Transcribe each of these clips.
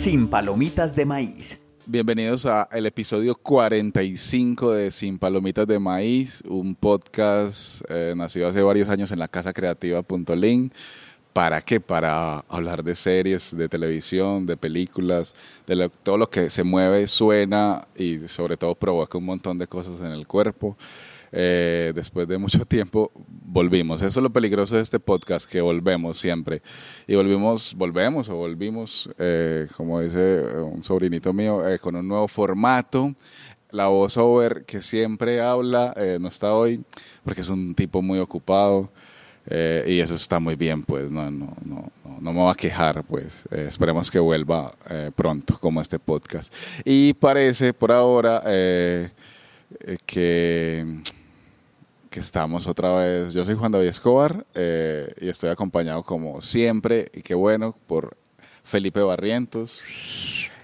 Sin palomitas de maíz. Bienvenidos a el episodio 45 de Sin Palomitas de Maíz, un podcast eh, nacido hace varios años en la casa creativa.link. ¿Para qué? Para hablar de series, de televisión, de películas, de todo lo que se mueve, suena y sobre todo provoca un montón de cosas en el cuerpo. Eh, después de mucho tiempo volvimos. Eso es lo peligroso de este podcast, que volvemos siempre. Y volvimos, volvemos o volvimos, eh, como dice un sobrinito mío, eh, con un nuevo formato. La voz over que siempre habla eh, no está hoy porque es un tipo muy ocupado. Eh, y eso está muy bien, pues no, no, no, no, me va a quejar, pues Eh, esperemos que vuelva eh, pronto como este podcast. Y parece por ahora eh, eh, que, que estamos otra vez. Yo soy Juan David Escobar eh, y estoy acompañado como siempre, y qué bueno, por Felipe Barrientos.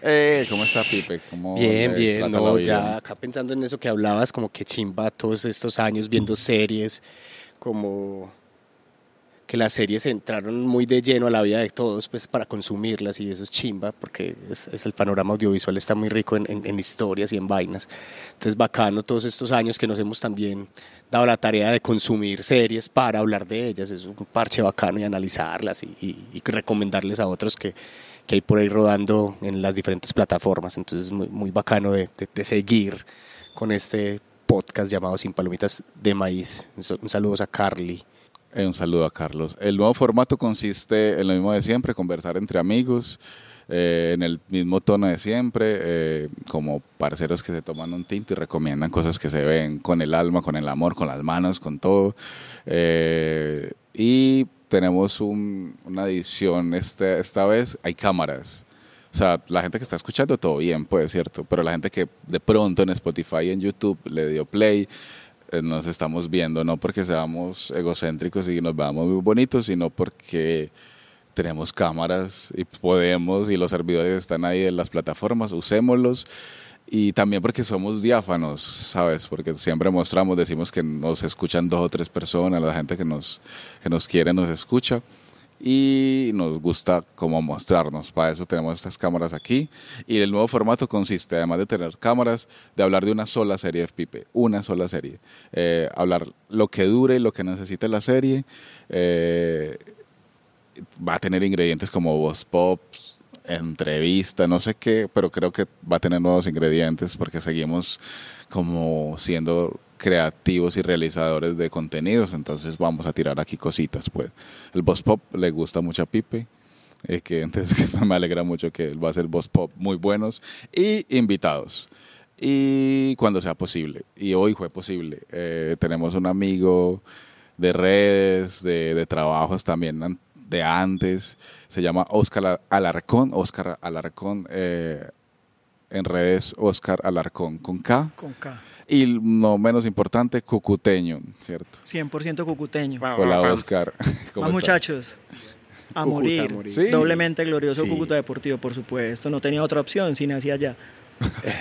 Eh, ¿Cómo está Pipe? ¿Cómo Bien, bien, no, ya acá pensando en eso que hablabas, como que chimba todos estos años viendo series, como que las series entraron muy de lleno a la vida de todos, pues para consumirlas y eso es chimba, porque es, el panorama audiovisual está muy rico en, historias y en vainas. Entonces bacano todos estos años que nos hemos también dado la tarea de consumir series para hablar de ellas, es un parche bacano y analizarlas y, y- recomendarles a otros que, que hay por ahí rodando en las diferentes plataformas. Entonces es muy, muy bacano de, de- seguir con este podcast llamado Sin Palomitas de Maíz. Un saludo a Carly. Un saludo a Carlos. El nuevo formato consiste en lo mismo de siempre, conversar entre amigos, eh, en el mismo tono de siempre, eh, como parceros que se toman un tinto y recomiendan cosas que se ven con el alma, con el amor, con las manos, con todo. Eh, y tenemos un- una edición este, esta vez, hay cámaras. O sea, la gente que está escuchando todo bien, pues, ¿cierto? Pero la gente que de pronto en Spotify en YouTube le dio play, nos estamos viendo, no porque seamos egocéntricos y nos veamos muy bonitos, sino porque tenemos cámaras y podemos y los servidores están ahí en las plataformas, usémoslos. Y también porque somos diáfanos, ¿sabes? Porque siempre mostramos, decimos que nos escuchan dos o tres personas, la gente que nos, que nos quiere nos escucha y nos gusta como mostrarnos. Para eso tenemos estas cámaras aquí. Y el nuevo formato consiste, además de tener cámaras, de hablar de una sola serie Pipe, una sola serie. Eh, hablar lo que dure y lo que necesite la serie. Eh, va a tener ingredientes como voz pops, entrevista, no sé qué, pero creo que va a tener nuevos ingredientes porque seguimos como siendo creativos y realizadores de contenidos, entonces vamos a tirar aquí cositas, pues. El voz pop le gusta mucho a Pipe, eh, que entonces me alegra mucho que él va a hacer voz pop muy buenos y invitados. Y cuando sea posible, y hoy fue posible, eh, tenemos un amigo de redes, de, trabajos también de antes, se llama Oscar Alarcón, Oscar Alarcón, eh, en redes Oscar Alarcón con K, Con K. y no menos importante, cucuteño, ¿cierto? 100% cucuteño. Hola Oscar. ¿Cómo muchachos. A Cúcuta, morir. a morir. Sí. Doblemente glorioso Sí. Cúcuta Deportivo, por supuesto. No tenía otra opción si nací allá.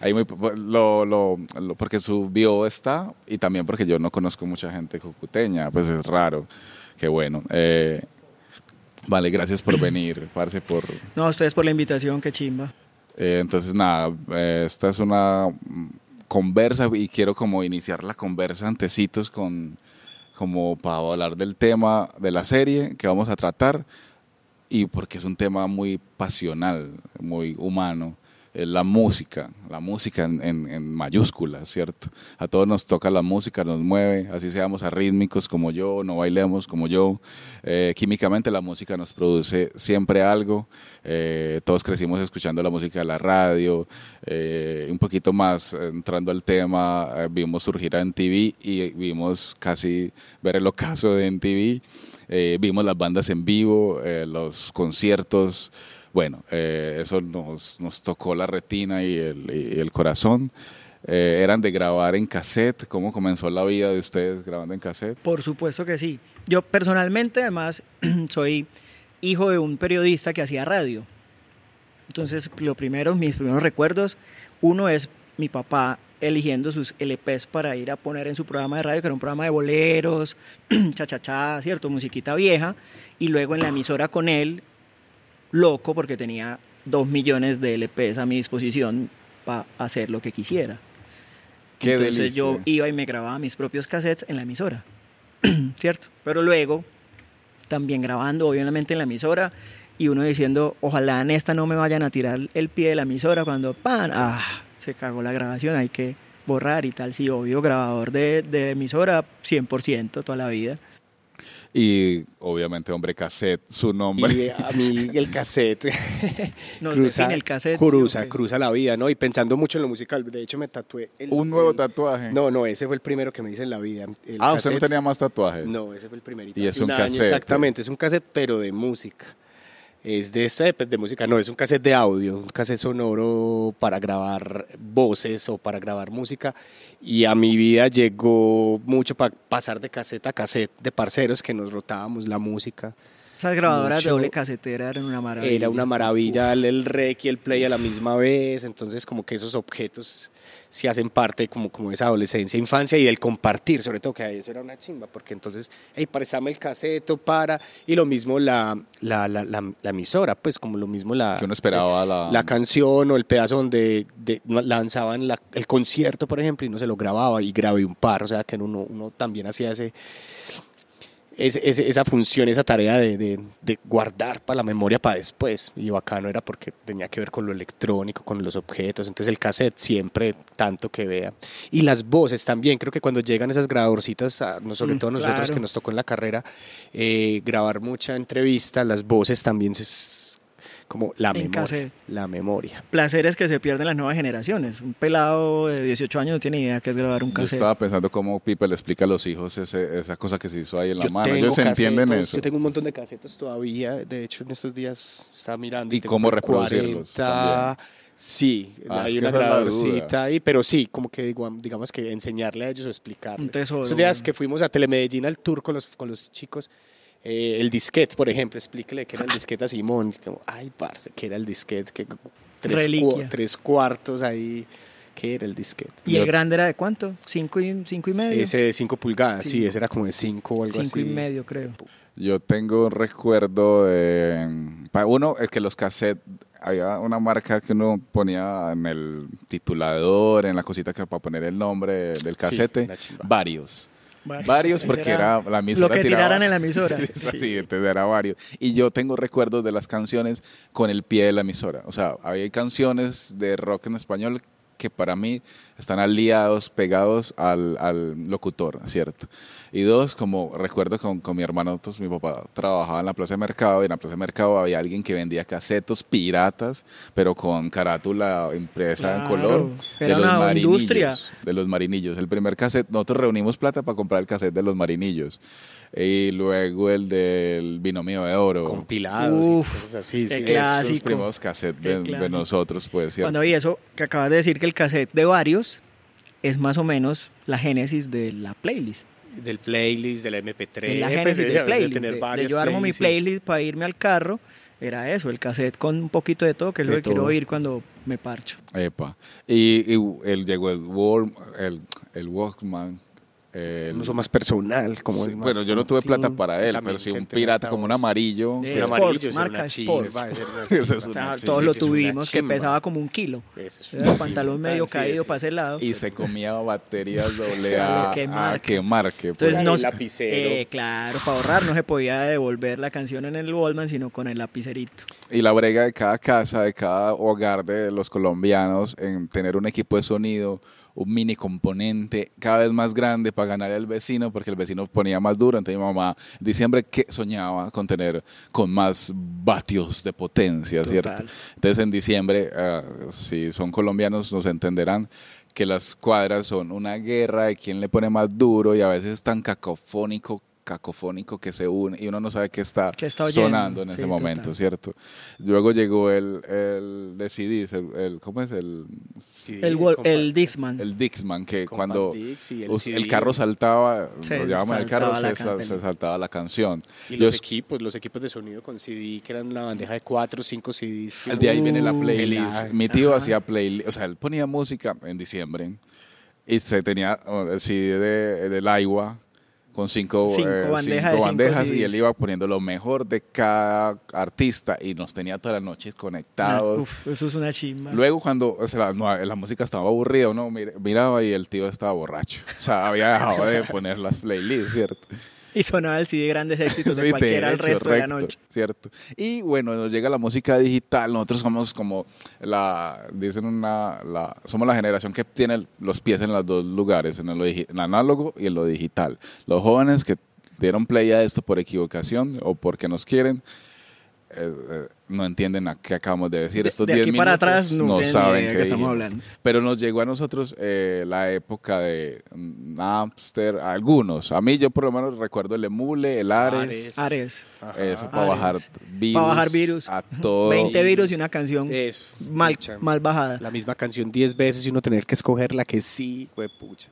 Ahí muy, lo, lo- lo- porque su bio está y también porque yo no conozco mucha gente cucuteña, pues es raro. Qué bueno. Eh, vale, gracias por venir, parce, por... No, a ustedes por la invitación, qué chimba. Eh, entonces, nada, eh, esta es una conversa y quiero como iniciar la conversa antecitos con, como para hablar del tema de la serie que vamos a tratar y porque es un tema muy pasional, muy humano. Eh, La música, la música en, en- mayúsculas, ¿cierto? A todos nos toca la música, nos mueve, así seamos arrítmicos como yo, no bailemos como yo. Eh, químicamente la música nos produce siempre algo. Eh, todos crecimos escuchando la música de la radio. Un poquito más entrando al tema, vimos surgir a NTV y vimos casi ver el ocaso de. Eh, vimos las bandas en vivo, los conciertos. Bueno, eh, eso nos, tocó la retina y el, corazón. Eh, eran de grabar en cassette. ¿Cómo comenzó la vida de ustedes grabando en cassette? Por supuesto que sí. Yo personalmente, además, soy hijo de un periodista que hacía radio. Entonces, lo primero, mis primeros recuerdos, uno es mi papá eligiendo sus LPs para ir a poner en su programa de radio, que era un programa de boleros, cha-cha-cha, ¿cierto? Musiquita vieja. Y luego en la emisora con él, loco, porque tenía dos millones de LPs a mi disposición para hacer lo que quisiera. Qué Entonces delicia. yo iba y me grababa mis propios cassettes en la emisora, ¿cierto? Pero luego, también grabando obviamente en la emisora y uno diciendo, ojalá en esta no me vayan a tirar el pie de la emisora cuando, pan, ah, se cagó la grabación, hay que borrar y tal. Sí, obvio, grabador de, de emisora 100% toda la vida. Y obviamente, hombre, cassette, su nombre. Y a mí el cassette Nos cruza, define el cassette. cruza, la vida, ¿no? Y pensando mucho en lo musical, de hecho me tatué el- Un nuevo el- tatuaje. No, no, ese fue el primero que me hice en la vida. el ah, usted no tenía más tatuajes. No, ese fue el primerito. Y es un cassette. Exactamente, es un cassette, pero de música. Es de esta pues, de música, no, es un cassette de audio, un cassette sonoro para grabar voces o para grabar música. Y a mi vida llegó mucho para pasar de cassette a cassette de parceros que nos rotábamos la música. Esas grabadoras de mucho- doble casetera eran una maravilla. Era una maravilla el, el rec y el play a la misma vez, entonces como que esos objetos sí hacen parte como, como de esa adolescencia, infancia y del compartir, sobre todo que eso era una chimba, porque entonces, hey, préstame el caseto para, y lo mismo la, la, la, la- la emisora, pues como lo mismo la, Que uno esperaba la... la canción o el pedazo donde de- lanzaban la- el concierto, por ejemplo, y no se lo grababa y grabé un par, o sea que uno, uno también hacía ese, ese- esa función, esa tarea de, de- de guardar para la memoria para después. Y bacano era porque tenía que ver con lo electrónico, con los objetos, entonces el cassette siempre tanto que vea. Y las voces también, creo que cuando llegan esas grabadorcitas, a- no sobre Mm, todo nosotros claro. que nos tocó en la carrera, eh, grabar mucha entrevista, las voces también es como la En memoria. cassette. La memoria. Placeres que se pierden las nuevas generaciones. Un pelado de 18 años no tiene idea qué es grabar un Yo cassette. estaba pensando cómo Pipe le explica a los hijos ese- esa cosa que se hizo ahí en la Yo mano. Ellos entienden eso. Yo tengo un montón de casetos todavía. De hecho, en estos días estaba mirando. ¿Y cómo reproducirlos 40. Sí, Ah, hay una grabadorcita ahí, pero sí, como que digamos que enseñarle a ellos o explicarles. Un tesoro, Esos días bueno. que fuimos a Telemedellín al tour con los, con los chicos, eh, el disquete, por ejemplo, explíquele qué era el disquete a Simón. Como, Ay, parce, ¿qué era el disquete? Que tres, tres cuartos ahí. ¿Qué era el disquete? ¿Y el grande era de cuánto? ¿Cinco y, cinco y medio? Ese de 5 pulgadas, sí, Cinco. ese era como de 5 o algo Cinco así. y medio, creo. Yo tengo un recuerdo de... Uno, es que los cassettes, había una marca que uno ponía en el titulador, en la cosita que para poner el nombre del chimba. varios. Varios. Porque era era la emisora Lo que tiraba- tiraran en la emisora. Sí, sí, entonces era varios. Y yo tengo recuerdos de las canciones con el pie de la emisora. O sea, había canciones de rock en español que para mí están aliados, pegados al, al locutor, ¿cierto? Y dos, como recuerdo con, con mi hermano, pues, mi papá trabajaba en la Plaza de Mercado y en la Plaza de Mercado había alguien que vendía casetos piratas, pero con carátula impresa en Claro, color. era una industria. De los marinillos. El primer cassette, nosotros reunimos plata para comprar el cassette de los marinillos. Y luego el del binomio de oro. compilados Uf, y cosas así. qué sí. clásico. Esos primeros cassettes de, de nosotros, pues, ¿cierto? Cuando vi eso, que acabas de decir que el cassette de varios es más o menos la génesis de la playlist. Del playlist, del MP3. Es la pues, génesis de- de de playlist. tener de- de varias yo armo mi playlist para irme al carro. Era eso, el cassette con un poquito de todo, que es lo De que quiero oír cuando me parcho. Epa. Y, y el, llegó el, Wal- el, el Walkman. El- Un uso más personal. Como Sí, el más bueno, yo no tuve plata para él, pero sí un pirata como un amarillo. Amarillo, marca chimba. todos lo tuvimos, que pesaba como un kilo. Es el pantalón medio caído para ese lado. y se comía baterías doble A que a marque. que marque. pues. Entonces Con no el lapicero. eh, claro, para ahorrar no se podía devolver la canción en el Wallman, sino con el lapicerito. Y la brega de cada casa, de cada hogar de los colombianos en tener un equipo de sonido, un mini componente cada vez más grande para ganar al vecino, porque el vecino ponía más duro. Entonces mi mamá en diciembre que soñaba con tener con más vatios de potencia, ¿cierto? Total. Entonces en diciembre, ah, si son colombianos nos entenderán que las cuadras son una guerra de quién le pone más duro y a veces es tan cacofónico cacofónico que se une y uno no sabe qué está, Que está sonando en sí, ese momento, total. ¿cierto? Luego llegó el, el de CDs, el, el- ¿cómo es? El, Sí, El, el Dixman. el Dixman, que Compact cuando y el CD. carro saltaba, Se lo llevaban en el carro, saltaba se, se saltaba la canción. Y los es- equipos, los equipos de sonido con CD, que eran una bandeja de cuatro o cinco CDs. de ahí viene la Uh, playlist. la- Mi tío ajá. hacía playlist, o sea, él ponía música en diciembre y se tenía oh, el CD de, del Iowa con cinco, Cinco eh, bandejas cinco cinco y él iba poniendo lo mejor de cada artista y nos tenía todas las noches conectados. Uf, eso es una chimba. Luego cuando o sea, no, la música estaba aburrida, uno mir- miraba y el tío estaba borracho. O sea, había dejado de poner las playlists, ¿cierto? Y sonaba el CD grandes éxitos de Sí, cualquiera el derecho, resto de la noche. Cierto. Y bueno, nos llega la música digital. Nosotros somos como la, dicen una, la, somos la generación que tiene los pies en los dos lugares, en lo digi- en análogo y en lo digital. Los jóvenes que dieron play a esto por equivocación o porque nos quieren, eh, eh, no entienden a qué acabamos de decir. De- Estos de 10 aquí minutos para atrás no saben qué estamos hablando. Pero nos llegó a nosotros eh, la época de Napster, algunos. A mí yo por lo menos recuerdo el Emule, el Ares. Ares. Ares. Eso, para bajar virus. Pa' bajar virus. A todo. 20 virus y una canción Eso. mal, pucha. mal bajada. La misma canción 10 veces y uno tener que escoger la que sí, fue pucha.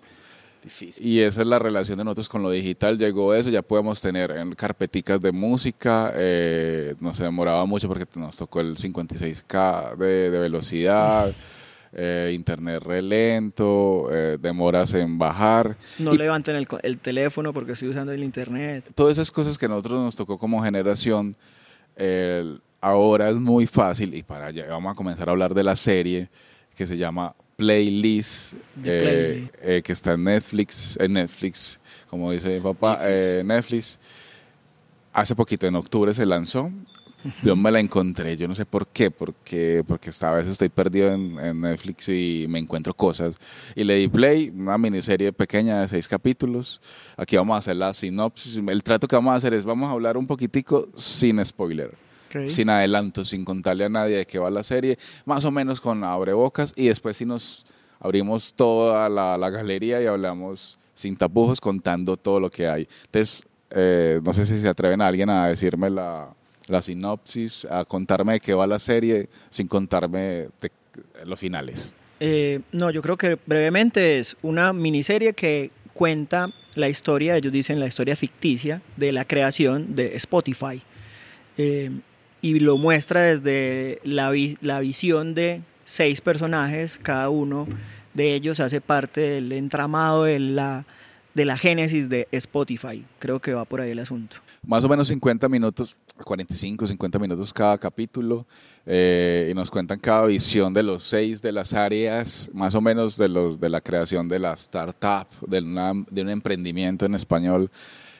Difícil. Y esa es la relación de nosotros con lo digital. Llegó eso, ya podemos tener en carpeticas de música. eh, no se demoraba mucho porque nos tocó el 56K de, de velocidad. eh, internet re lento, eh, demoras en bajar. No Y- levanten el, el teléfono porque estoy usando el internet. todas esas cosas que a nosotros nos tocó como generación, ahora es muy fácil y para allá vamos a comenzar a hablar de la serie que se llama Playlist, eh, eh, que está en Netflix, en Netflix, como dice mi papá, Netflix. eh, Netflix. Hace poquito, en octubre se lanzó. Yo me la encontré, yo no sé por qué, porque, porque esta vez estoy perdido en, en Netflix y me encuentro cosas. Y le di play, una miniserie pequeña de seis capítulos. Aquí vamos a hacer la sinopsis. El trato que vamos a hacer es, vamos a hablar un poquitico sin spoiler, Sin adelanto, sin contarle a nadie de qué va la serie, más o menos con abrebocas y después si nos abrimos toda la, la galería y hablamos sin tapujos contando todo lo que hay. Entonces, eh, no sé si se atreven a alguien a decirme la, la sinopsis, a contarme de qué va la serie, sin contarme de- los finales. Eh, no, yo creo que brevemente es una miniserie que cuenta la historia, ellos dicen la historia ficticia de la creación de Spotify. Eh, y lo muestra desde la, la visión de seis personajes, cada uno de ellos hace parte del entramado de la, de la génesis de Spotify. Creo que va por ahí el asunto. Más o menos 50 minutos, 45, 50 minutos cada capítulo, eh, y nos cuentan cada visión de los seis de las áreas, más o menos de, los, de la creación de la startup, de, una- de un emprendimiento en español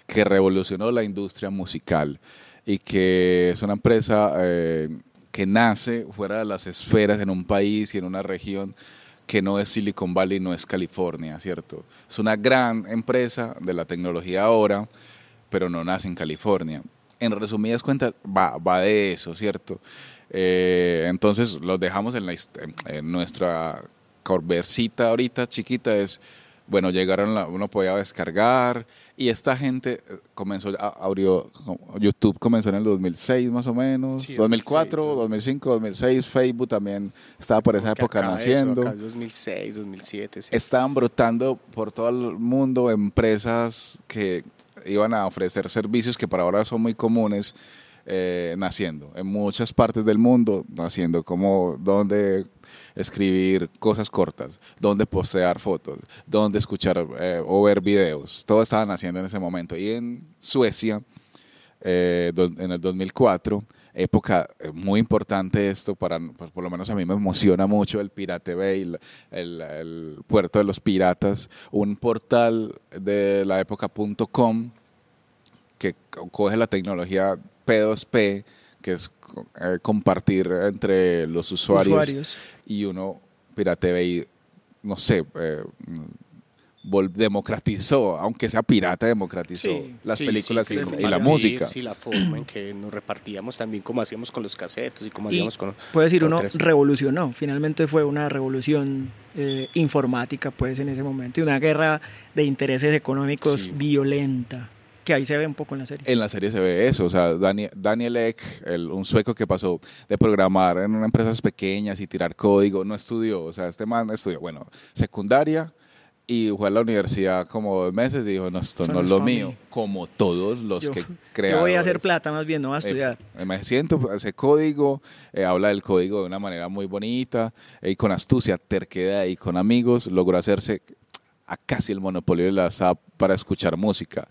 que revolucionó la industria musical y que es una empresa eh, que nace fuera de las esferas en un país y en una región que no es Silicon Valley, no es California, ¿cierto? Es una gran empresa de la tecnología ahora, pero no nace en California. En resumidas cuentas, va, va de eso, ¿cierto? Eh, entonces, los dejamos en, la, nuestra corbercita ahorita chiquita, es, bueno, llegaron, la- uno podía descargar, y esta gente eh, comenzó, a- abrió, YouTube comenzó en el 2006 más o menos, Sí, 2004, 2006, 2005, 2006, Facebook también estaba por esa que época acá naciendo Eso, acá es 2006, 2007. sí. estaban brotando por todo el mundo empresas que iban a ofrecer servicios que para ahora son muy comunes eh, naciendo en muchas partes del mundo naciendo como donde escribir cosas cortas donde postear fotos donde escuchar eh, o ver videos. Todo estaba naciendo en ese momento. Y en Suecia eh, en el 2004, época muy importante esto, para, pues, por lo menos a mí me emociona mucho el Pirate Bay, el, puerto de los piratas, un portal de la época .com que co- coge la tecnología P2P, que es eh, compartir entre los usuarios, Usuarios. y uno, Pirate Bay, no sé, eh, democratizó, aunque sea pirata, democratizó Sí, las Sí, películas sí, y, y la música. Sí, la forma en que nos repartíamos también, como hacíamos con los casetos y como Y hacíamos con. puede decir uno tres. revolucionó, finalmente fue una revolución eh, informática pues en ese momento y una guerra de intereses económicos Sí. violenta, que ahí se ve un poco en la serie. En la serie se ve eso, o sea, Daniel, Daniel Ek, el- un sueco que pasó de programar en unas empresas pequeñas y tirar código, no estudió, o sea, este man estudió, bueno, secundaria y fue a la universidad como dos meses y dijo, no, esto no es lo mío, mí. como todos los Yo- que Yo crean. voy a hacer plata más bien, no voy a Eh, estudiar. me siento, ese código, eh, habla del código de una manera muy bonita, eh, y con astucia, terquedad y con amigos, logró hacerse a casi el monopolio de la SAP para escuchar música.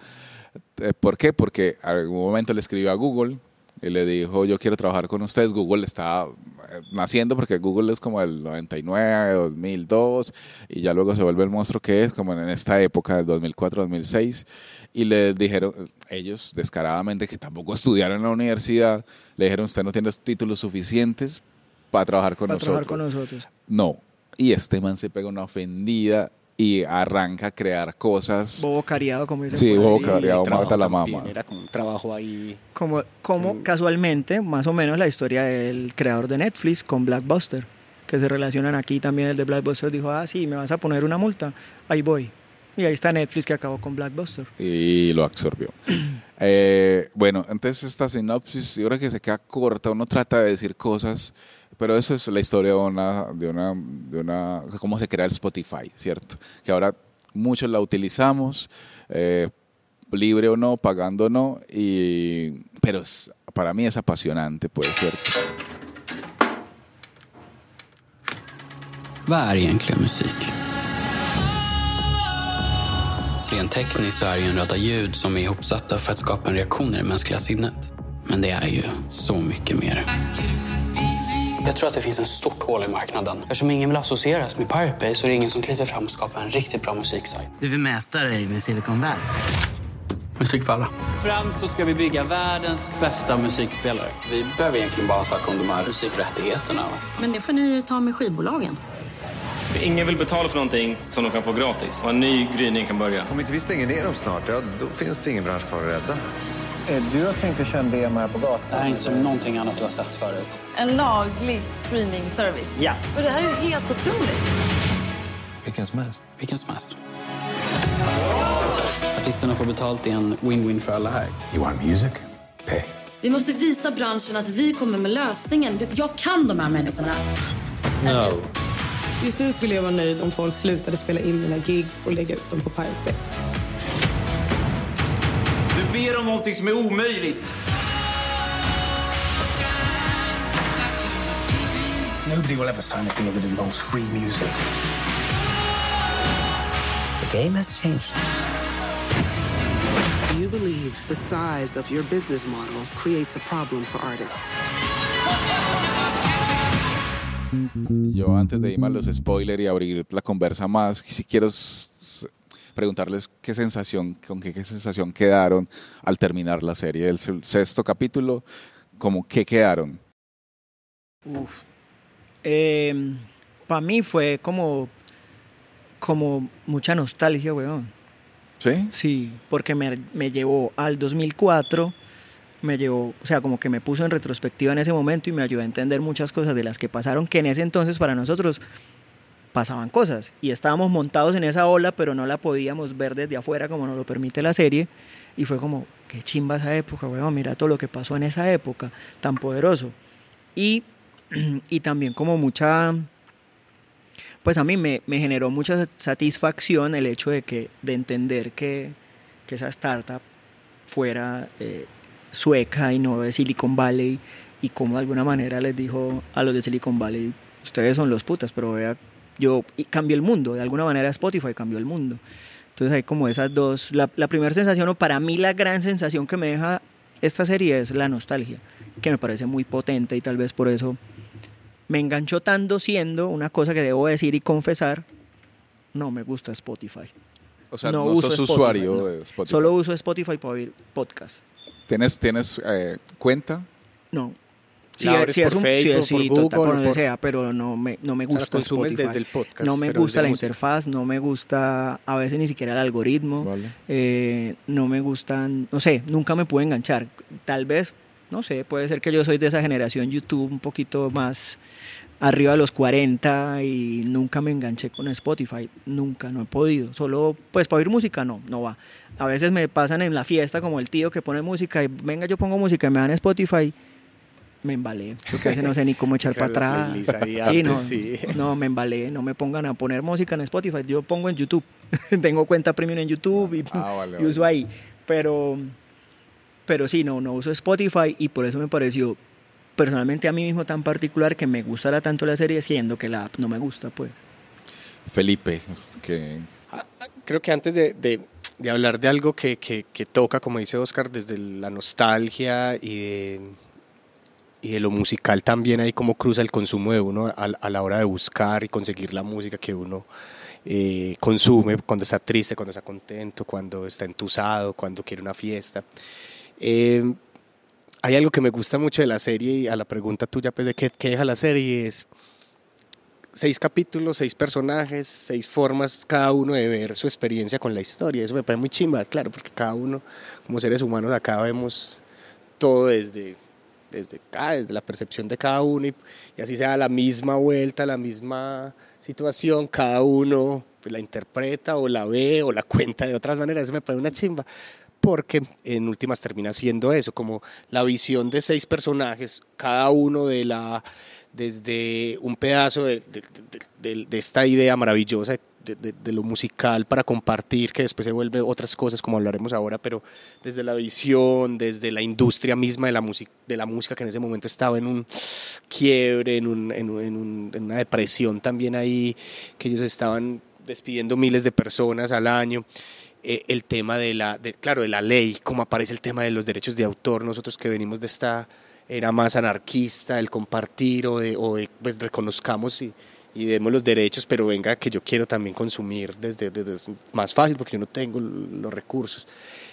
Eh, ¿Por qué? Porque en algún momento le escribió a Google y le dijo, yo quiero trabajar con ustedes. Google estaba eh, naciendo porque Google es como el 99, 2002 y ya luego se vuelve el monstruo que es como en esta época del 2004, 2006 y le dijeron ellos descaradamente que tampoco estudiaron en la universidad, le dijeron usted no tiene títulos suficientes para trabajar con Para nosotros. trabajar con nosotros. No. Y este man se pega una ofendida y arranca a crear cosas. Bobo cariado, como dicen Sí, bobo cariado, mata la mama. Era como un trabajo ahí. Como, como Sí. casualmente, más o menos la historia del creador de Netflix con Blackbuster, que se relacionan aquí también. El de Blackbuster dijo, ah, sí, me vas a poner una multa, ahí voy. Y ahí está Netflix que acabó con Blackbuster. y lo absorbió. Eh, bueno, entonces esta sinopsis, yo creo que se queda corta, uno trata de decir cosas, pero eso es la historia de una, de una, de una, cómo se crea el Spotify, ¿cierto? Que ahora muchos la utilizamos, eh, libre o no, pagando o no, y, pero para mí es apasionante, pues, ¿cierto? Är egentligen musik? Rent tekniskt så är det en ljud som en reaktion i det mänskliga sinnet. Men det. Jag tror att det finns en stort hål i marknaden. Eftersom ingen vill associeras med Pirate Bay så är det ingen som kliver fram och skapar en riktigt bra musiksajt. Du vill mäta dig med Silicon Valley? Musik för alla. Främst så ska vi bygga världens bästa musikspelare. Vi behöver egentligen bara snacka om de här musikrättigheterna. Men det får ni ta med skivbolagen. Ingen vill betala för någonting som de kan få gratis. Och en ny gryning kan börja. Om inte vi stänger ner dem snart, ja, då finns det ingen bransch kvar att rädda. Du har tänkt att köra en demo här på gatan? Det här är inte som någonting annat du har sett förut. En laglig streamingservice. Ja. Och det här är ju helt otroligt. Vilken som helst. Vilken som helst. Artisterna får betalt, är en win-win för alla här. You want music? Pay. Vi måste visa branschen att vi kommer med lösningen. Jag kan de här människorna. Just nu skulle jag vara nöjd om folk slutade spela in mina gig och lägga ut dem på Pirate Bay. Du ber om någonting som är omöjligt. Nobody will ever sign a deal that involves free music. The game has changed. You believe the size of your business model creates a problem for artists. Yo antes de irme a los spoilers y abrir la conversa más, si quiero preguntarles qué sensación, con qué, qué sensación quedaron al terminar la serie del se- sexto capítulo, como qué quedaron. Uf. Para mí fue como, como mucha nostalgia, weón. ¿Sí? Sí, porque me, me llevó al 2004, me llevó, o sea, como que me puso en retrospectiva en ese momento y me ayudó a entender muchas cosas de las que pasaron, que en ese entonces para nosotros pasaban cosas y estábamos montados en esa ola, pero no la podíamos ver desde afuera como nos lo permite la serie y fue como, qué chimba esa época, weón, mira todo lo que pasó en esa época, tan poderoso. Y, y también como mucha pues a mí me, me generó mucha satisfacción el hecho de que de entender que, que esa startup fuera eh, sueca y no de Silicon Valley y como de alguna manera les dijo a los de Silicon Valley ustedes son los putas pero vea yo cambié el mundo de alguna manera Spotify cambió el mundo entonces hay como esas dos la, la primera sensación o para mí la gran sensación que me deja esta serie es la nostalgia que me parece muy potente y tal vez por eso me enganchó tanto siendo una cosa que debo decir y confesar, no me gusta Spotify. O sea, No no, uso sos Spotify, usuario no. de Spotify. Solo uso Spotify para oír podcast. ¿Tienes, tienes eh, cuenta? No. La abres por un- Facebook, sí, por sí, total, Google, por donde sea, pero no me, no me O sea, gusta consumes Spotify. desde el podcast, no me gusta la música. interfaz, no me gusta a veces ni siquiera el algoritmo, Vale. eh, no me gustan, no sé, nunca me pude enganchar. Tal vez, no sé, puede ser que yo soy de esa generación YouTube un poquito más arriba de los 40 y nunca me enganché con Spotify, nunca, no he podido. Solo, pues para oír música no, no va. A veces me pasan en la fiesta como el tío que pone música y venga yo pongo música y me dan Spotify, me embalé, porque a veces no sé ni cómo echar para atrás. Sí, no, sí. no, me embalé, no me pongan a poner música en Spotify, yo pongo en YouTube. Tengo cuenta premium en YouTube y, Ah, vale, y uso vale. ahí. Pero, pero sí, no, no uso Spotify y por eso me pareció personalmente a mí mismo tan particular que me gustara tanto la serie siendo que la app no me gusta, pues. Felipe, que Creo que antes de, de- de hablar de algo que, que- que toca, como dice Oscar, desde la nostalgia y de, y de lo musical también, ahí como cruza el consumo de uno a, a la hora de buscar y conseguir la música que uno eh, consume cuando está triste, cuando está contento, cuando está entusado, cuando quiere una fiesta. Eh, hay algo que me gusta mucho de la serie y a la pregunta tuya pues, de qué, qué deja la serie es seis capítulos, seis personajes, seis formas cada uno de ver su experiencia con la historia. Eso me parece muy chimba, claro, porque cada uno, como seres humanos, acá vemos todo desde, desde, acá, desde la percepción de cada uno y, y así sea la misma vuelta, la misma situación, cada uno pues, la interpreta o la ve o la cuenta de otras maneras. Eso me parece una chimba. Porque en últimas termina siendo eso, como la visión de seis personajes, cada uno de la, desde un pedazo de- de esta idea maravillosa de, de- lo musical para compartir, que después se vuelve otras cosas como hablaremos ahora, pero desde la visión, desde la industria misma de la, música de la música que en ese momento estaba en un quiebre, en, un- en un- en un- una depresión también ahí, que ellos estaban despidiendo miles de personas al año. Eh, el tema de la, de- claro, de la ley, cómo aparece el tema de los derechos de autor, nosotros que venimos de esta era más anarquista, el compartir o de, o de, pues reconozcamos y, y demos los derechos, pero venga que yo quiero también consumir desde, desde es más fácil porque yo no tengo los recursos.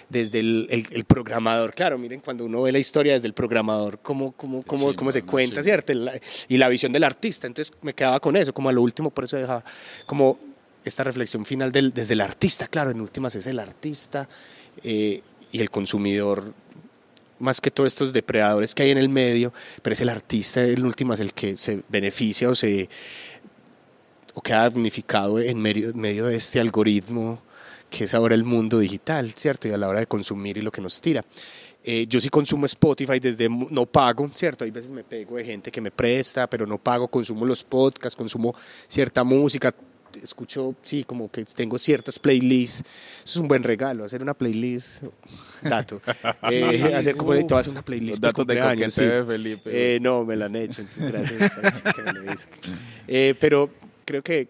Desde el, el- el programador, claro, miren, cuando uno ve la historia desde el programador, cómo, cómo, cómo, cómo se cuenta, ¿cierto? La- y la visión del artista, entonces me quedaba con eso, como a lo último, por eso dejaba como esta reflexión final del, desde el artista, claro, en últimas es el artista eh, y el consumidor más que todos estos depredadores que hay en el medio, pero es el artista en últimas el que se beneficia o se o queda damnificado en medio, en medio de este algoritmo que es ahora el mundo digital, ¿cierto? Y a la hora de consumir y lo que nos tira. Eh, yo sí consumo Spotify desde no pago, ¿cierto? Hay veces me pego de gente que me presta, pero no pago, consumo los podcasts, consumo cierta música, escucho, sí, como que tengo ciertas playlists. Eso es un buen regalo, hacer una playlist, dato. Eh, hacer como tú haces una playlist Los datos de coqueteo sí. Felipe. Eh, no, me la han hecho, entonces gracias a esta chica que me lo hizo. Eh, pero creo que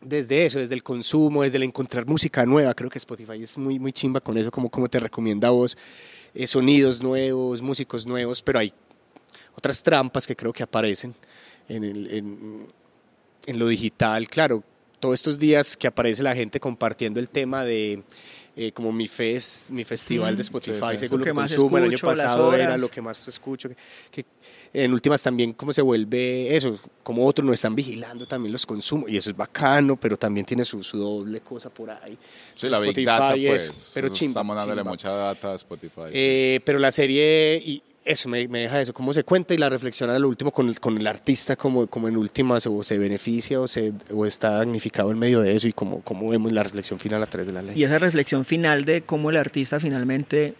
desde eso, desde el consumo, desde el encontrar música nueva, creo que Spotify es muy, muy chimba con eso, como, como te recomienda a vos eh, sonidos nuevos, músicos nuevos, pero hay otras trampas que creo que aparecen en, en lo digital. Claro, todos estos días que aparece la gente compartiendo el tema de eh, como mi fest, mi festival Mm, de Spotify, sí, sí. según Lo que que más consumo, el año escucho, pasado era lo que más escucho, que, que en últimas también como se vuelve eso, como otros nos están vigilando también los consumos, y eso es bacano, pero también tiene su, su doble cosa por ahí. Sí, la Big Spotify Data, es- pues. pero chimba, Estamos dándole chimba. mucha data a Spotify. Eh, pero la serie, y eso me, me deja eso, cómo se cuenta y la reflexión a lo último con el, con el artista, como, como en últimas, o se beneficia o, se, o está damnificado en medio de eso, y cómo, cómo vemos la reflexión final a través de la ley. Y esa reflexión final de cómo el artista finalmente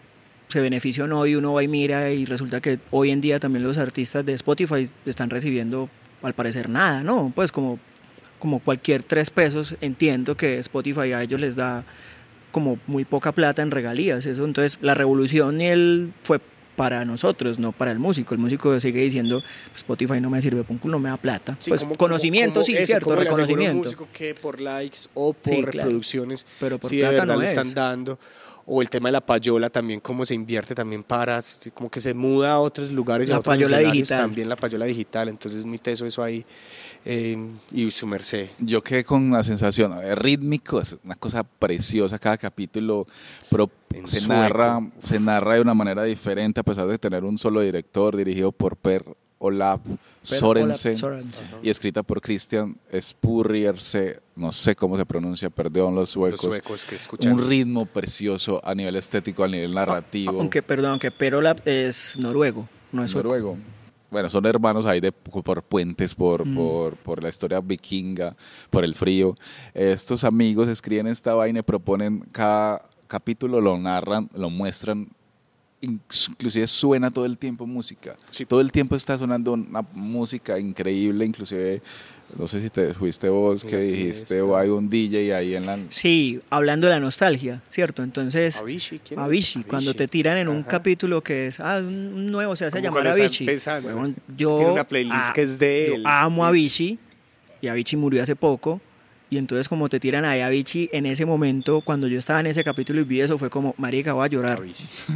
se beneficia o no y uno va y mira y resulta que hoy en día también los artistas de Spotify están recibiendo al parecer nada, ¿no? Pues como, como cualquier tres pesos entiendo que Spotify a ellos les da como muy poca plata en regalías, eso entonces la revolución y él fue para nosotros, no para el músico. El músico sigue diciendo, pues, Spotify no me sirve, un culo, no me da plata. Sí, pues como- conocimiento, como sí, eso, cierto, un reconocimiento. músico que por likes o por Sí, claro. reproducciones, Pero por si de plata no le es. están dando. O el tema de la payola también, cómo se invierte también para, como que se muda a otros lugares La a otros payola digital. también la payola digital, entonces es muy teso eso ahí eh, y su merced. Yo quedé con una sensación rítmico, es una cosa preciosa cada capítulo, se narra, se narra de una manera diferente a pesar de tener un solo director dirigido por Per Olaf Sorensen y escrita por Christian Spurrierse, no sé cómo se pronuncia, perdón los suecos. Los suecos que escuchan. Un ritmo precioso a nivel estético, a nivel narrativo. Aunque, perdón, aunque Perolab es noruego, no es sueco. Bueno, son hermanos ahí de, por puentes, por, Mm. por, por la historia vikinga, por el frío. Estos amigos escriben esta vaina y proponen cada capítulo, lo narran, lo muestran. Inclusive suena todo el tiempo música. Todo el tiempo está sonando una música increíble, inclusive, no sé si te fuiste vos que dijiste, o hay un DJ ahí en la... Sí, hablando de la nostalgia, ¿cierto? Entonces, Avicii, ¿quién es? Avicii, cuando Avicii. te tiran en un capítulo que es, ah, un nuevo se hace llamar Avicii. Huevón, yo Tiene una playlist ah, que es de yo él. amo a Avicii y Avicii murió hace poco Y entonces como te tiran ahí a Vichy, en ese momento, cuando yo estaba en ese capítulo y vi eso, fue como, marica, voy a llorar.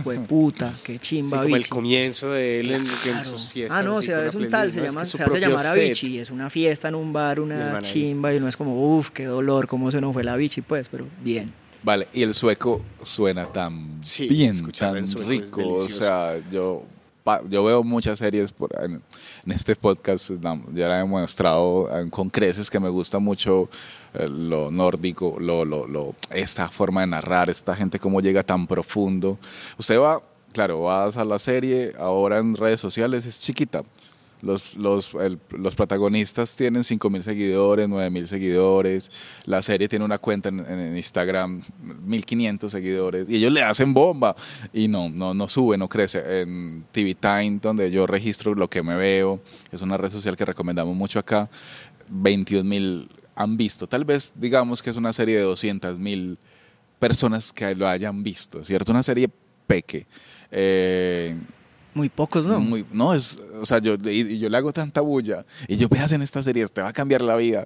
Fue puta, qué Sí, chimba como el Vichy. comienzo de él en, en Claro. sus fiestas. Ah, no, o sea, es un tal, se, llama, se hace llamar set. Avicii, es una fiesta en un bar, una chimba, y no es como, uff, qué dolor, cómo se nos fue la Avicii, pues, pero bien. Vale, y el sueco suena tan Sí, bien, tan rico. O sea, yo, yo veo muchas series por, en, en este podcast, ya la he demostrado con creces que me gusta mucho lo nórdico, lo, lo, lo- esta forma de narrar, esta gente cómo llega tan profundo. Usted va, claro, vas a la serie, ahora en redes sociales es chiquita. Los, los, los protagonistas tienen 5.000 seguidores, 9.000 seguidores. La serie tiene una cuenta en, en Instagram, 1.500 seguidores. Y ellos le hacen bomba. Y no, no, no sube, no crece. En TV Time, donde yo registro lo que me veo, es una red social que recomendamos mucho acá, 22.000 han visto. Tal vez digamos que es una serie de 200.000 personas que lo hayan visto, ¿cierto? Una serie peque. Eh, Muy pocos, ¿no? muy- no, es, o sea, yo, y, y yo le hago tanta bulla. Y yo, veas en esta serie, te va a cambiar la vida.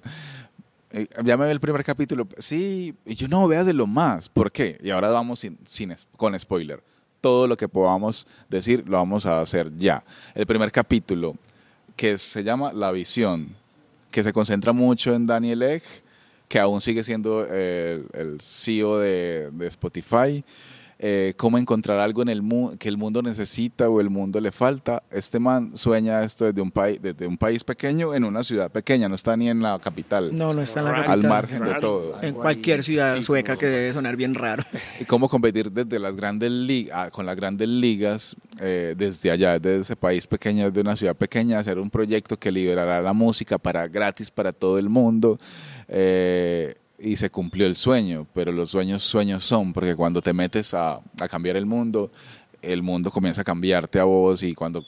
Eh, ya me ve el primer capítulo. Sí, y yo no, veas de lo más. ¿Por qué? Y ahora vamos sin, sin con spoiler. Todo lo que podamos decir lo vamos a hacer ya. El primer capítulo, que se llama La Visión, que se concentra mucho en Daniel Egg, que aún sigue siendo eh, el CEO de, de Spotify. Eh, cómo encontrar algo en el que el mundo necesita o el mundo le falta. Este man sueña esto desde un, país desde un país pequeño en una ciudad pequeña, no está ni en la capital. No, no está en la Al capital. Al margen de todo. En cualquier ciudad Sí, sueca como- que debe sonar bien raro. Y cómo competir desde las grandes ligas, con las grandes ligas, eh, desde allá, desde ese país pequeño, desde una ciudad pequeña, hacer un proyecto que liberará la música para gratis para todo el mundo. Eh, y se cumplió el sueño, pero los sueños sueños son, porque cuando te metes a, a cambiar el mundo, el mundo comienza a cambiarte a vos y cuando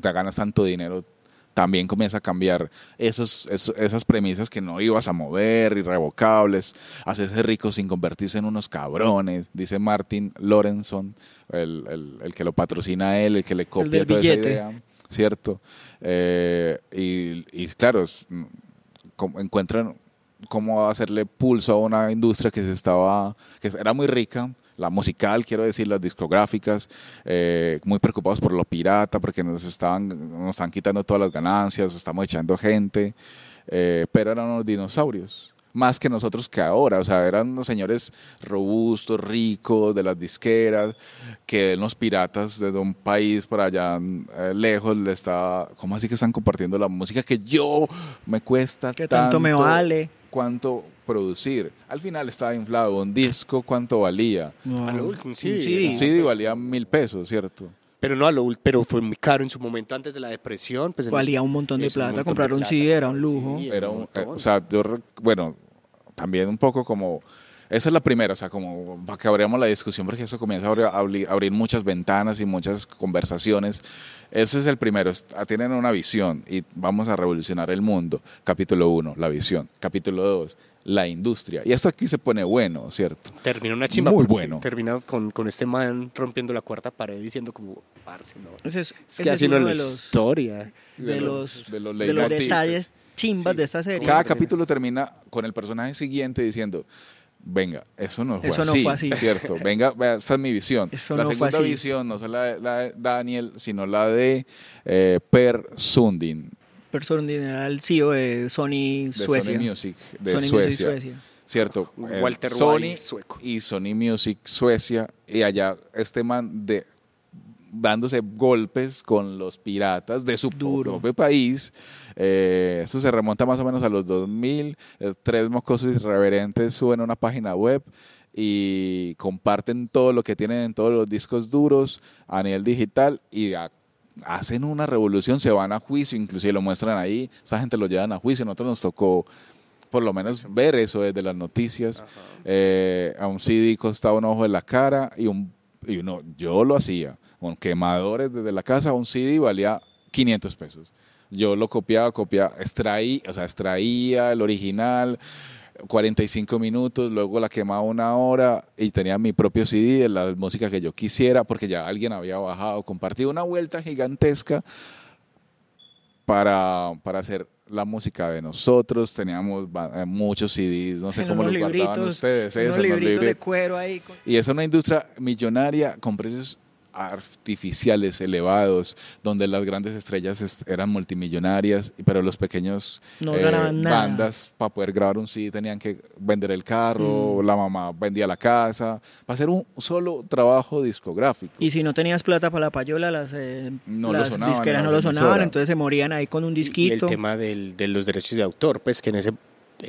te ganas tanto dinero, también comienza a cambiar esos, esos- esas premisas que no ibas a mover, irrevocables, hacerse rico sin convertirse en unos cabrones, dice Martin Lorenson, el, el- el que lo patrocina a él, el que le copia toda esa idea, ¿cierto? Eh, y, y claro, como encuentran cómo hacerle pulso a una industria que se estaba, que era muy rica, la musical, quiero decir, las discográficas, eh, muy preocupados por lo pirata, porque nos estaban, nos están quitando todas las ganancias, estamos echando gente, eh, pero eran unos dinosaurios. Más que nosotros que ahora, o sea, eran unos señores robustos, ricos, de las disqueras, que los piratas desde un país por allá eh, lejos le está, ¿cómo así que están compartiendo la música que yo me cuesta Que tanto me vale. Cuánto producir. Al final estaba inflado un disco, cuánto valía. A lo último, sí. Un CD valía mil pesos, ¿cierto? Pero no a lo pero fue muy caro en su momento antes de la depresión. Pues Valía un montón de plata, montón de comprar un CD era un lujo. CD, Era un un, eh, o sea, yo, bueno, también un poco como, esa es la primera, o sea, como para que abramos la discusión, porque eso comienza a abrir, a abrir- muchas ventanas y muchas conversaciones. Ese es el primero, es- ah, tienen una visión y vamos a revolucionar el mundo. Capítulo uno, la visión. Capítulo dos, la industria. Y esto aquí se pone bueno, ¿cierto? Termina una chimba. Muy bueno. Termina con, con este man rompiendo la cuarta pared diciendo como, parce, no. Ese es, Es ese que es así no la de los, historia. de los, de los de los detalles chimbas Sí. de esta serie. Cada capítulo termina con el personaje siguiente diciendo, venga, eso no fue, Eso no así, fue así. ¿cierto? Venga, esta es mi visión. Eso la no fue segunda así. visión no es la de, la de Daniel, sino la de eh, Per Sundin, Persona era el CEO de Sony de Suecia. Sony Music, de Sony Music Suecia. Suecia. ¿Cierto? Eh, Walter Sony White, sueco. y Sony Music Suecia, y allá este man de dándose golpes con los piratas de su Duro. propio país. Eh, eso se remonta más o menos a los 2000. Eh, tres mocosos irreverentes suben a una página web y comparten todo lo que tienen en todos los discos duros a nivel digital y a- hacen una revolución, se van a juicio, inclusive lo muestran ahí, esa gente lo llevan a juicio, nosotros nos tocó por lo menos ver eso desde las noticias. Eh, a un CD costaba un ojo de la cara y, un, y uno, yo lo hacía con quemadores desde la casa, un CD valía 500 pesos. Yo lo copiaba, copiaba, extraí, o sea, extraía el original, 45 minutos, luego la quemaba una hora y tenía mi propio CD de la música que yo quisiera porque ya alguien había bajado, compartido una vuelta gigantesca para, para hacer la música de nosotros, teníamos eh, muchos CDs, no sé En cómo los guardaban ustedes. unos eso, libritos de cuero ahí. con- Y es una industria millonaria con precios artificiales elevados, donde las grandes estrellas est- eran multimillonarias, y- pero los pequeños eh, No nada. bandas para poder grabar un CD tenían que vender el carro, Mm. la mamá vendía la casa, para hacer un solo trabajo discográfico. Y si no tenías plata para la payola, las, eh, No lo las sonaban disqueras no lo sonaban, entonces se morían ahí con un Y el disquito. tema del- de los derechos de autor, pues que en ese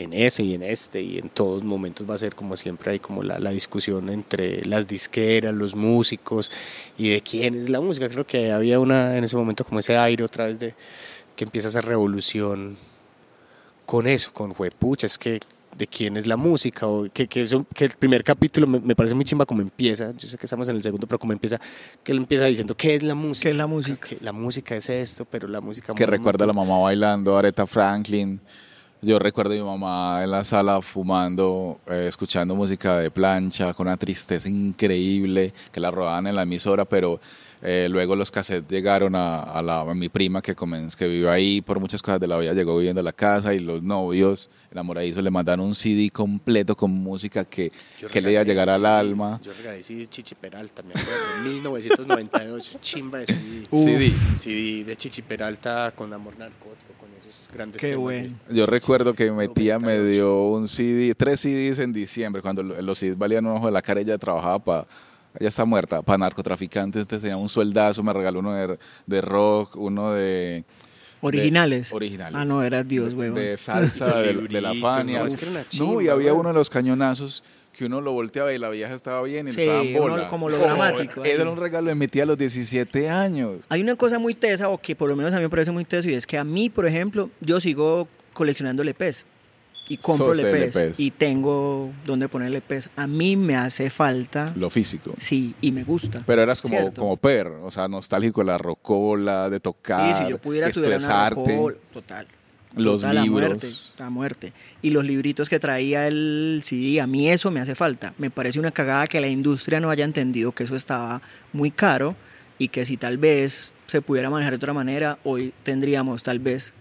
en ese y en este y en todos momentos va a ser como siempre hay como la, la discusión entre las disqueras, los músicos y de quién es la música. Creo que había una en ese momento como ese aire otra vez de que empieza esa revolución con eso, con juepucha, es que de quién es la música o que, que, eso- que el primer capítulo me, me parece muy chimba como empieza, yo sé que estamos en el segundo, pero como empieza, que él empieza diciendo qué es la música. ¿Qué es la música? Que la música es esto, pero la música... que recuerda a la mamá bailando, Aretha Franklin. Yo recuerdo a mi mamá en la sala fumando, eh, escuchando música de plancha, con una tristeza increíble, que la rodaban en la emisora, pero eh, luego los cassettes llegaron a, a la, a mi prima que, comen- que vive ahí, por muchas cosas de la vida llegó viviendo a la casa y los novios enamoradizos le mandaron un CD completo con música que, le iba a llegar al alma. Yo regalé CD Chichi Peralta, me acuerdo, en 1998, chimba de CD. CD. CD de Chichi Peralta con Amor Narcótico, esos grandes Qué temas. Yo recuerdo que mi tía me dio un CD, tres CDs en diciembre, cuando lo- los CDs valían un ojo de la cara, ella trabajaba para, ella está muerta, para narcotraficantes, entonces tenía un sueldazo, me regaló uno de, de rock, uno de... Originales. de- originales. Ah, no, era Dios, huevón. De salsa, de, de la Fania. no, es que era una No, y había uno de los cañonazos que uno lo volteaba y la vieja estaba bien y Sí, uno bola. como lo dramático ahí. Era un regalo de mi tía a los 17 años. Hay una cosa muy tesa, o que por lo menos a mí me parece muy teso, y es que a mí, por ejemplo, yo sigo coleccionando LPs. Y compro LPs, LPs. Y tengo donde poner LPs. A mí me hace falta. Lo físico. Sí, y me gusta. Pero eras como, ¿cierto? como Per, o sea, nostálgico de la rocola, de tocar, Sí, si yo pudiera que esto estudiar es una arte. rocol- total. Los Total, libros. A muerte, a muerte. Y los libritos que traía el CD, a mí eso me hace falta. Me parece una cagada que la industria no haya entendido que eso estaba muy caro y que si tal vez se pudiera manejar de otra manera, hoy tendríamos tal vez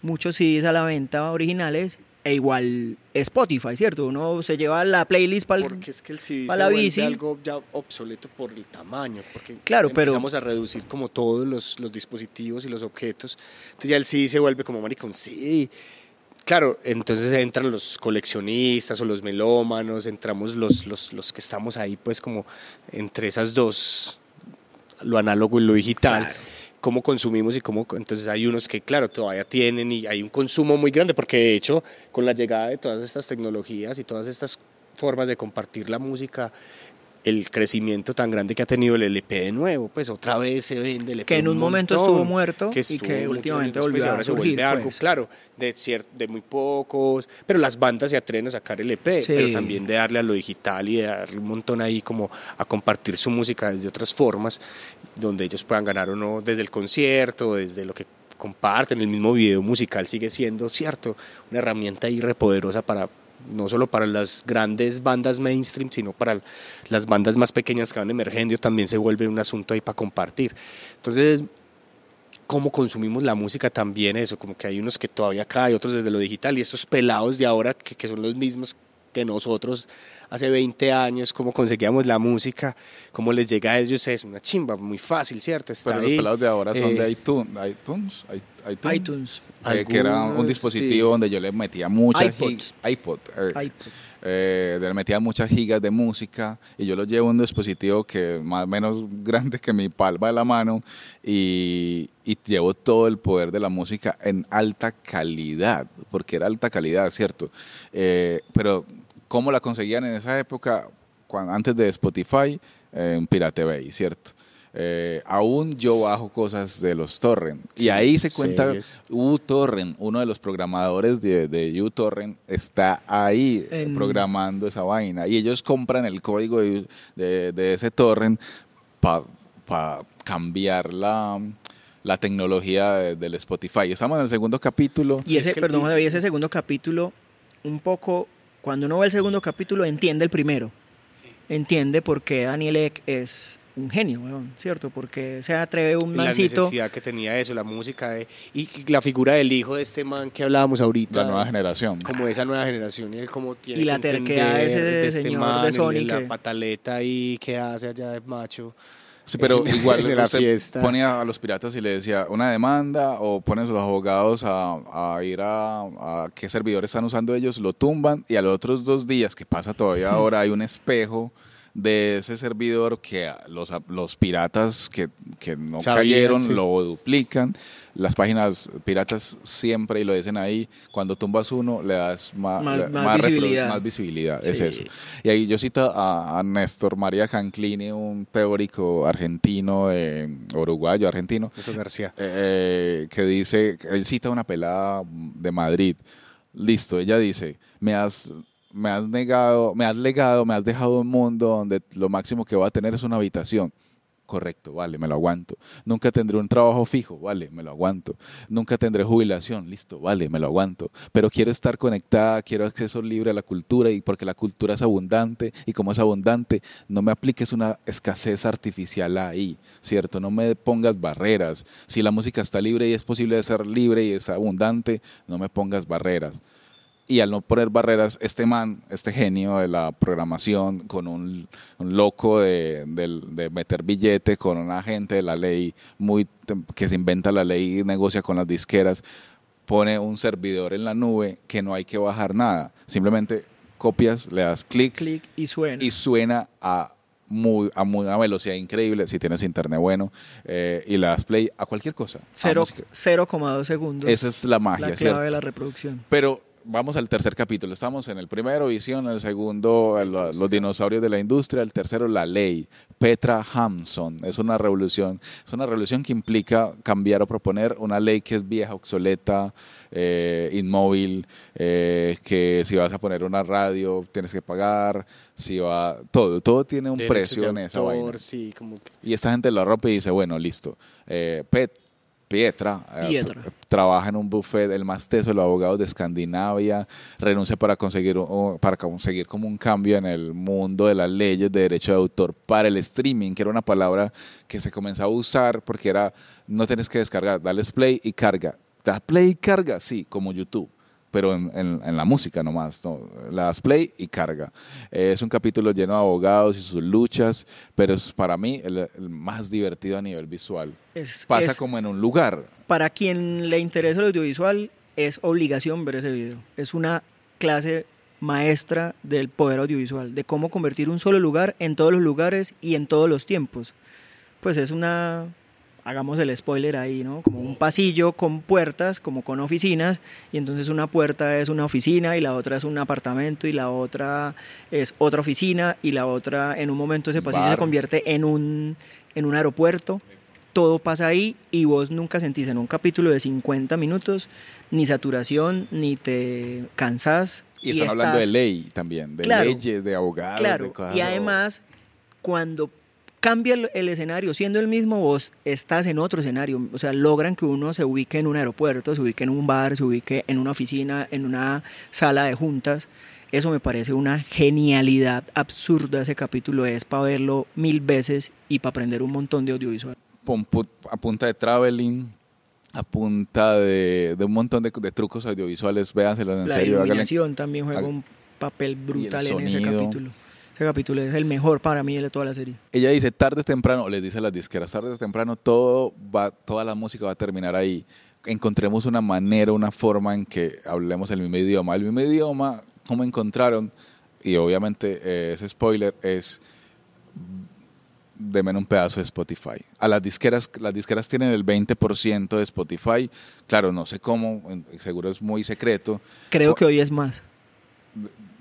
muchos CDs a la venta originales e igual Spotify, ¿cierto? Uno se lleva la playlist para Porque es que el CD se la vuelve algo ya obsoleto por el tamaño, porque Claro, pero- empezamos a reducir como todos los, los dispositivos y los objetos. Entonces ya el CD se vuelve como maricón, sí. Claro, entonces entran los coleccionistas o los melómanos, entramos los, los, los que estamos ahí pues como entre esas dos, lo análogo y lo digital. Cómo consumimos y cómo entonces hay unos que claro todavía tienen y hay un consumo muy grande porque de hecho con la llegada de todas estas tecnologías y todas estas formas de compartir la música el crecimiento tan grande que ha tenido el LP de nuevo, pues otra vez se vende el LP Que en un momento montón, estuvo muerto y estuvo que últimamente después volvió a surgir, vuelve algo, pues. claro, de, de muy pocos, pero las bandas se atreven a sacar el EP, Sí. pero también de darle a lo digital y de darle un montón ahí como a compartir su música desde otras formas, donde ellos puedan ganar o no desde el concierto, desde lo que comparten, el mismo video musical sigue siendo, cierto, una herramienta ahí repoderosa para no solo para las grandes bandas mainstream, sino para las bandas más pequeñas que van emergiendo, también se vuelve un asunto ahí para compartir. Entonces, cómo consumimos la música también eso, como que hay unos que todavía caen, otros desde lo digital, y estos pelados de ahora que, que son los mismos que nosotros hace 20 años, cómo conseguíamos la música, cómo les llega a ellos, es una chimba, muy fácil, ¿cierto? Está Pero los ahí, pelados de ahora son eh, de iTunes, iTunes, iTunes, iTunes. eh, que era un dispositivo sí. donde yo le metía muchas iPods. iPod, eh, iPod. eh, le metía muchas gigas de música y yo lo llevo en un dispositivo que más o menos grande que mi palma de la mano y, y llevo todo el poder de la música en alta calidad, porque era alta calidad, ¿cierto? Eh, pero ¿cómo la conseguían en esa época? Cuando, antes de Spotify, eh, en Pirate Bay, ¿cierto? Eh, aún yo bajo cosas de los torrent y Sí, ahí se cuenta uTorrent, uno de los programadores de, de uTorrent está ahí eh, En- programando esa vaina y ellos compran el código de, de- de ese torrent para cambiar la, la tecnología de- del Spotify. Estamos en el segundo capítulo. Y ese, es que- perdón, Javi, ese segundo capítulo, un poco, cuando uno ve el segundo capítulo, entiende el primero. Entiende por qué Daniel Ek es un genio, weón, ¿cierto? Porque se atreve un Y la mancito. necesidad que tenía eso, la música de, y la figura del hijo de este man que hablábamos ahorita. La nueva generación. Como esa nueva generación y él como tiene Y la que terquedad de ese este señor man, de Sony la pataleta ahí que hace allá de macho. Sí, pero igual en la usted fiesta. ponía a los piratas y le decía una demanda o pones a los abogados a, a ir a, a qué servidor están usando ellos, lo tumban y a los otros dos días, que pasa todavía ahora, hay un espejo de ese servidor que los, los piratas que, que no Sabían, cayeron sí. lo duplican. Las páginas piratas siempre, y lo dicen ahí, cuando tumbas uno le das Más- le- más visibilidad. más visibilidad. Es eso. Y ahí yo cito a, a Néstor María Canclini, un teórico argentino, eh, uruguayo, argentino, Eso García. eh, que dice, él cita una pelada de Madrid. Listo, ella dice, me has, me has negado, me has legado, me has dejado un mundo donde lo máximo que voy a tener es una habitación. Correcto, vale, me lo aguanto. Nunca tendré un trabajo fijo, vale, me lo aguanto. Nunca tendré jubilación, listo, vale, me lo aguanto. Pero quiero estar conectada, quiero acceso libre a la cultura y porque la cultura es abundante y como es abundante, no me apliques una escasez artificial ahí, ¿cierto? No me pongas barreras. Si la música está libre y es posible de ser libre y es abundante, no me pongas barreras. Y al no poner barreras, este man, este genio de la programación, con un, un loco de, de meter billete, con un agente de la ley muy que se inventa la ley y negocia con las disqueras, pone un servidor en la nube que no hay que bajar nada. Simplemente copias, le das clic Clic y suena. y suena a muy a muy a velocidad increíble si tienes internet bueno eh, y le das play a cualquier cosa. a Cero- música. 0,2 segundos. Esa es la magia, la clave ¿cierto? de la reproducción. Pero vamos al tercer capítulo. Estamos en el primero, visión, el segundo, el- los dinosaurios de la industria, el tercero, la ley. Petra Hampson. Es una revolución. Es una revolución que implica cambiar o proponer una ley que es vieja, obsoleta, eh, inmóvil, eh, que si vas a poner una radio tienes que pagar, si va, todo, todo tiene un precio en esa vaina. Sí, como que Y esta gente la rompe y dice, bueno, listo. Eh, Pet, Pietra, eh, Pietra. tr- trabaja en un buffet, el más teso de los abogados de Escandinavia, renuncia para conseguir, un- para conseguir como un cambio en el mundo de las leyes de derecho de autor para el streaming, que era una palabra que se comenzaba a usar porque era, no tienes que descargar, dale play y carga. Da play y carga, sí, como YouTube pero en, en- en la música nomás, ¿no? Le das play y carga. Eh, es un capítulo lleno de abogados y sus luchas, pero es para mí el, el más divertido a nivel visual. Es- Pasa es- como en un lugar. Para quien le interesa el audiovisual, es obligación ver ese video. Es una clase maestra del poder audiovisual, de cómo convertir un solo lugar en todos los lugares y en todos los tiempos. Pues es una, hagamos el spoiler ahí, ¿no? Como un pasillo con puertas, como con oficinas, y entonces una puerta es una oficina y la otra es un apartamento y la otra es otra oficina y la otra, en un momento ese pasillo Bar. se convierte en un, en un aeropuerto todo pasa ahí y vos nunca sentís en un capítulo de 50 minutos ni saturación, ni te cansás. Y están hablando de ley también, de Claro. leyes, de abogados, Claro, de cosas. y además, cuando cambia el, el escenario, siendo el mismo, vos estás en otro escenario. O sea, logran que uno se ubique en un aeropuerto, se ubique en un bar, se ubique en una oficina, en una sala de juntas. Eso me parece una genialidad absurda. Ese capítulo es para verlo mil veces y para aprender un montón de audiovisual. A punta de traveling, a punta de, de un montón de, de trucos audiovisuales, véanselos en La serio. háganle- iluminación también juega un papel brutal en ese capítulo. Ese capítulo es el mejor para mí de toda la serie. Ella dice tarde o temprano, les dice a las disqueras, tarde o temprano todo va, toda la música va a terminar ahí. Encontremos una manera, una forma en que hablemos el mismo idioma. El mismo idioma, como encontraron, y obviamente eh, ese spoiler es de un pedazo de Spotify. A las disqueras, las disqueras tienen el 20% de Spotify. Claro, no sé cómo, seguro es muy secreto. Creo O- que hoy es más.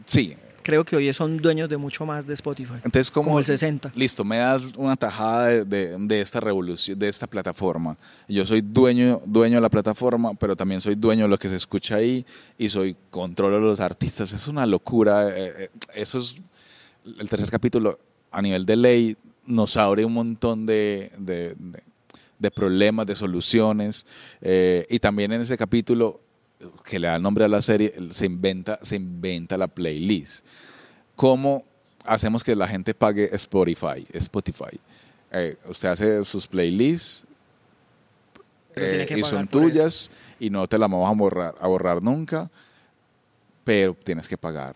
Sí, Creo que hoy son dueños de mucho más de Spotify. Entonces, ¿cómo, Como el 60. Listo, me das una tajada de, de- de esta revolución, de esta plataforma. Yo soy dueño, dueño de la plataforma, pero también soy dueño de lo que se escucha ahí y soy controlo de los artistas. Es una locura. eh, eh, eso es el tercer capítulo a nivel de ley nos abre un montón de, de- de- de problemas, de soluciones. eh, y también en ese capítulo que le da nombre a la serie, se inventa, se inventa la playlist. ¿Cómo hacemos que la gente pague Spotify? Spotify. eh, usted hace sus playlists que y son eso. tuyas y no te las vamos a borrar, a borrar nunca, pero tienes que pagar.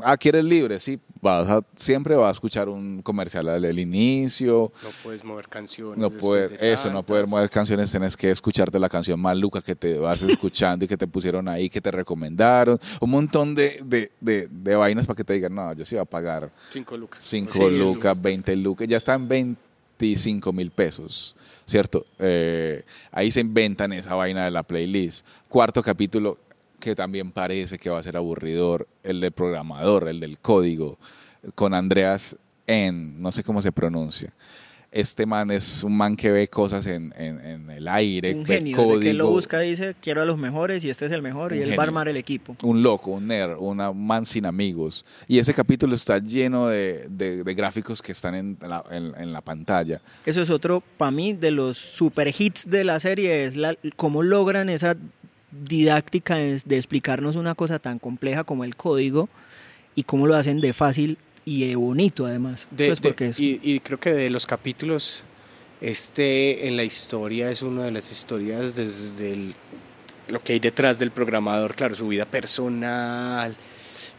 Ah, ¿quieres libre? Sí, vas a, siempre vas a escuchar un comercial al al inicio, No puedes mover canciones. no poder, de eso, no poder mover canciones, tienes que escucharte la canción maluca que te vas escuchando y que te pusieron ahí, que te recomendaron, un montón de, de, de, de vainas para que te digan, no, yo sí voy a pagar Cinco lucas. 5 Sí, lucas, 20 lucas, ya están 25 mil pesos, ¿cierto? Eh, ahí se inventan esa vaina de la playlist. Cuarto capítulo, que también parece que va a ser aburridor, el del programador, el del código, con Andreas en, no sé cómo se pronuncia. Este man es un man que ve cosas en, en- en el aire, Un genio, código. desde que lo busca dice, quiero a los mejores y este es el mejor y Un él va a genio. armar el equipo. un loco, un nerd, una man sin amigos. Y ese capítulo está lleno de, de- de gráficos que están en la, en- en la pantalla. Eso es otro, para mí, de los super hits de la serie, es la, cómo logran esa didáctica de, de explicarnos una cosa tan compleja como el código y cómo lo hacen de fácil y de bonito además. De- Pues de- porque es- y, y creo que de los capítulos, este en la historia es una de las historias desde el- lo que hay detrás del programador, claro, su vida personal,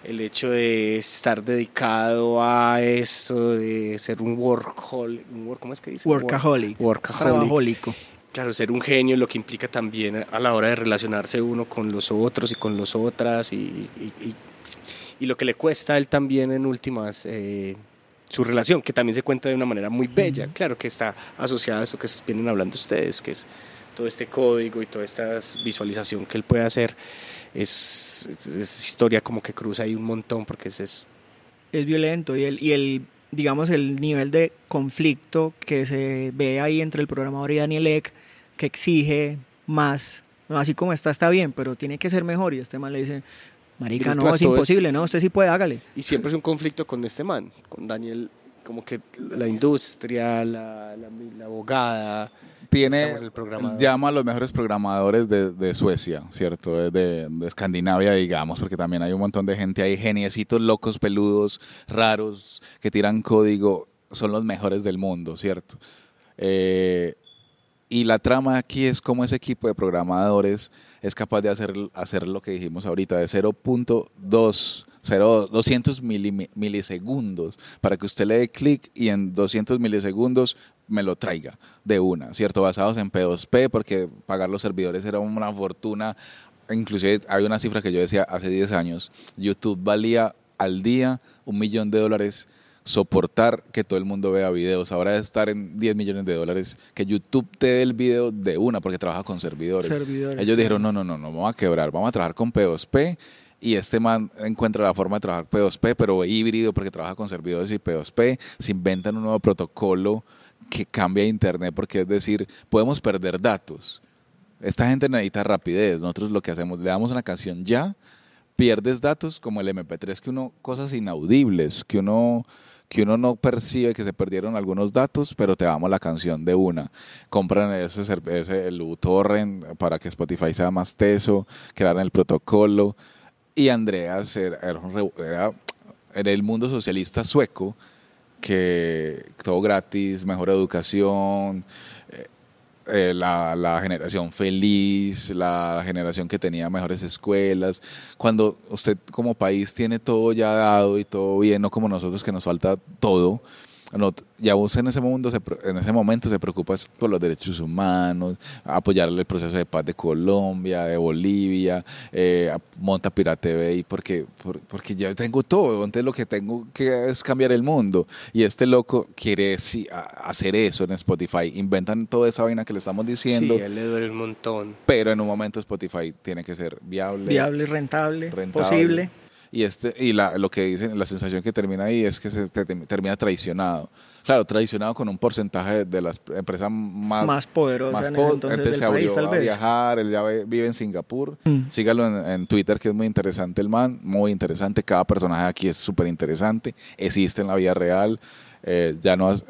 el hecho de estar dedicado a esto, de ser un workaholic, ¿cómo es que dice? Workaholic, Workaholic. trabajólico. Claro, ser un genio, lo que implica también a la hora de relacionarse uno con los otros y con los otras y, y- y- y lo que le cuesta a él también en últimas eh, su relación, que también se cuenta de una manera muy bella, claro, que está asociada a esto que vienen hablando ustedes, que es todo este código y toda esta visualización que él puede hacer. Es, es- es historia como que cruza ahí un montón porque es, es es violento y el, y el digamos el nivel de conflicto que se ve ahí entre el programador y Daniel Ek que exige más no, así como está está bien pero tiene que ser mejor y este man le dice marica no es imposible no usted sí puede hágale Y siempre es un conflicto con este man, con Daniel, como que la industria, la, la, la abogada. Tiene, el llama a los mejores programadores de, de Suecia, ¿cierto? De, de- de Escandinavia, digamos, porque también hay un montón de gente ahí, geniecitos locos, peludos, raros, que tiran código, son los mejores del mundo, ¿cierto? Eh, y la trama aquí es cómo ese equipo de programadores es capaz de hacer, hacer lo que dijimos ahorita, de 0.2, 0, 200 mili- milisegundos, para que usted le dé clic y en 200 milisegundos me lo traiga de una, ¿cierto? Basados en P2P, porque pagar los servidores era una fortuna. Inclusive hay una cifra que yo decía hace 10 años, YouTube valía al día un millón de dólares soportar que todo el mundo vea videos. Ahora de estar en 10 millones de dólares, que YouTube te dé el video de una porque trabaja con servidores. Servidores, Ellos dijeron, no, no, no, no, vamos a quebrar, vamos a trabajar con P2P y este man encuentra la forma de trabajar P2P, pero híbrido porque trabaja con servidores y P2P. Se inventan un nuevo protocolo que cambia Internet porque es decir, podemos perder datos. Esta gente necesita rapidez. Nosotros lo que hacemos, le damos una canción ya, pierdes datos como el MP3, que uno, cosas inaudibles, que uno, que uno no percibe que se perdieron algunos datos, pero te damos la canción de una. Compran ese, ese el uTorrent para que Spotify sea más teso, crearon el protocolo. Y Andreas era, era era- el mundo socialista sueco, que todo gratis, mejor educación, eh, la, la generación feliz, la generación que tenía mejores escuelas. Cuando usted como país tiene todo ya dado y todo bien, no como nosotros que nos falta todo, no, ya usted en ese, mundo se en ese momento se preocupa por los derechos humanos, apoyarle el proceso de paz de Colombia, de Bolivia, eh, monta Pira TV, y porque, por- porque ya tengo todo, entonces lo que tengo que es cambiar el mundo. Y este loco quiere sí, hacer eso en Spotify, inventan toda esa vaina que le estamos diciendo, Sí, a él le duele un montón. pero en un momento Spotify tiene que ser viable, viable rentable, rentable. posible Y, este, y la, lo que dicen, la sensación que termina ahí es que se te- termina traicionado. Claro, traicionado con un porcentaje de, de las empresas más, Más poderosas más po- entonces del se abrió a viajar, él ya ve- vive en Singapur. Mm. Sígalo en, en Twitter, que es muy interesante el man, muy interesante. Cada personaje aquí es súper interesante. Existe en la vida real. Eh, ya no es,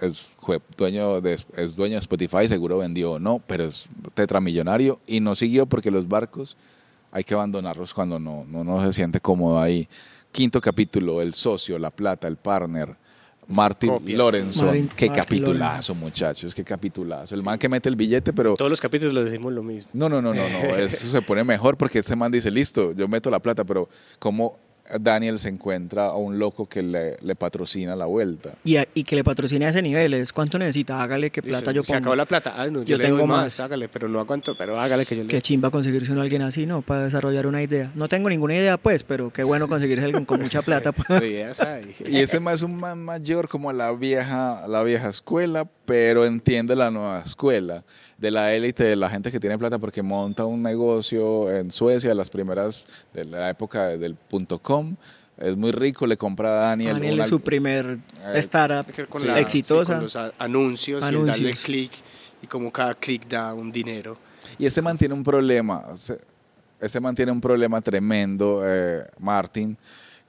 dueño de, es dueño de Spotify, seguro vendió o no, pero es tetramillonario y no siguió porque los barcos hay que abandonarlos cuando no, no, no se siente cómodo ahí. Quinto capítulo, el socio, la plata, el partner. Martin Copias. Lorenzo, Martin- qué Martin capitulazo, muchachos, qué capitulazo. El man que mete el billete, pero Todos los capítulos lo decimos lo mismo. no, no, no, no, no, eso se pone mejor porque ese man dice, listo, yo meto la plata, pero ¿cómo Daniel se encuentra a un loco que le, le patrocina la vuelta? Y, a- y que le patrocine a ese nivel. Es cuánto necesita, hágale que plata yo Se pongo. acabó la plata. Ah, no, yo, Yo le tengo doy más. más. Hágale, pero no aguanto, pero hágale que yo le Qué chimba conseguirse uno alguien así, ¿no? Para desarrollar una idea. No tengo ninguna idea, pues, pero qué bueno conseguirse alguien con mucha plata. hay. Y ese man es un man mayor como la vieja, la vieja escuela, pero entiende la nueva escuela de la élite, de la gente que tiene plata porque monta un negocio en Suecia, las primeras de la época del punto com. Es muy rico, le compra a Daniel, Daniel una- es su primer Eh, startup con Sí. la- exitosa. sí, con los a- anuncios, y darle Anuncios. clic y como cada clic da un dinero. Y este man tiene un problema, este man tiene un problema tremendo, eh, Martin,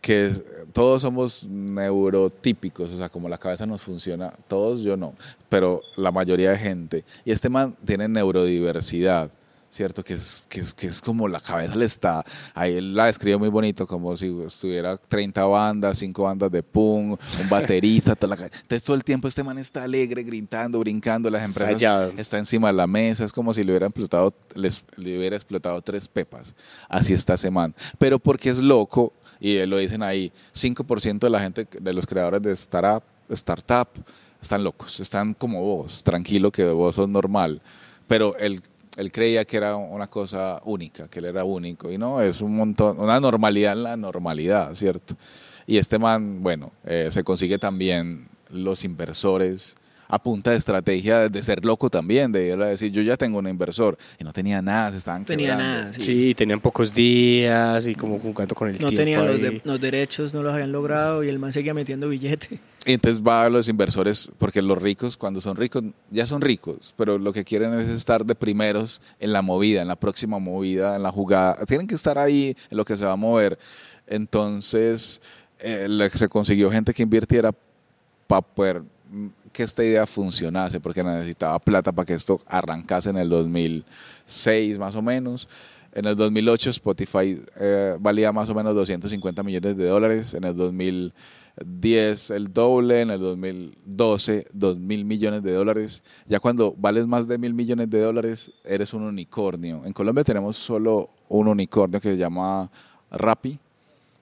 que todos somos neurotípicos, o sea, como la cabeza nos funciona, todos yo no, pero la mayoría de gente. Y este man tiene neurodiversidad. ¿Cierto? Que es, que, es, que es como la cabeza le está. Ahí él la describe muy bonito, como si estuviera 30 bandas, 5 bandas de punk, un baterista. toda la Entonces todo el tiempo este man está alegre, gritando, brincando. Las empresas Estallado. está encima de la mesa, es como si le hubiera explotado, les- le hubiera explotado tres pepas. Así está ese man. Pero porque es loco, y lo dicen ahí, 5% de la gente, de los creadores de startup, startup, están locos, están como vos, tranquilo que vos sos normal. Pero él, él creía que era una cosa única, que él era único, y no, es un montón, una normalidad en la normalidad, ¿cierto? Y este man, bueno, eh, se consigue también los inversores a punta de estrategia de ser loco también, de ir a decir, yo ya tengo un inversor, y no tenía nada, se estaban tenía quebrando. nada. sí. Sí. tenían pocos días y como jugando con el No tiempo. tenían los, ahí. de- los derechos, no los habían logrado y el man seguía metiendo billete. Y entonces va a los inversores, porque los ricos, cuando son ricos, ya son ricos, pero lo que quieren es estar de primeros en la movida, en la próxima movida, en la jugada. Tienen que estar ahí en lo que se va a mover. Entonces, eh, le- se consiguió gente que invirtiera para poder que esta idea funcionase, porque necesitaba plata para que esto arrancase en el 2006 más o menos. En el 2008 Spotify eh, valía más o menos 250 millones de dólares. En el 2010 el doble. En el 2012 2 mil millones de dólares. Ya cuando vales más de mil millones de dólares eres un unicornio. En Colombia tenemos solo un unicornio que se llama Rappi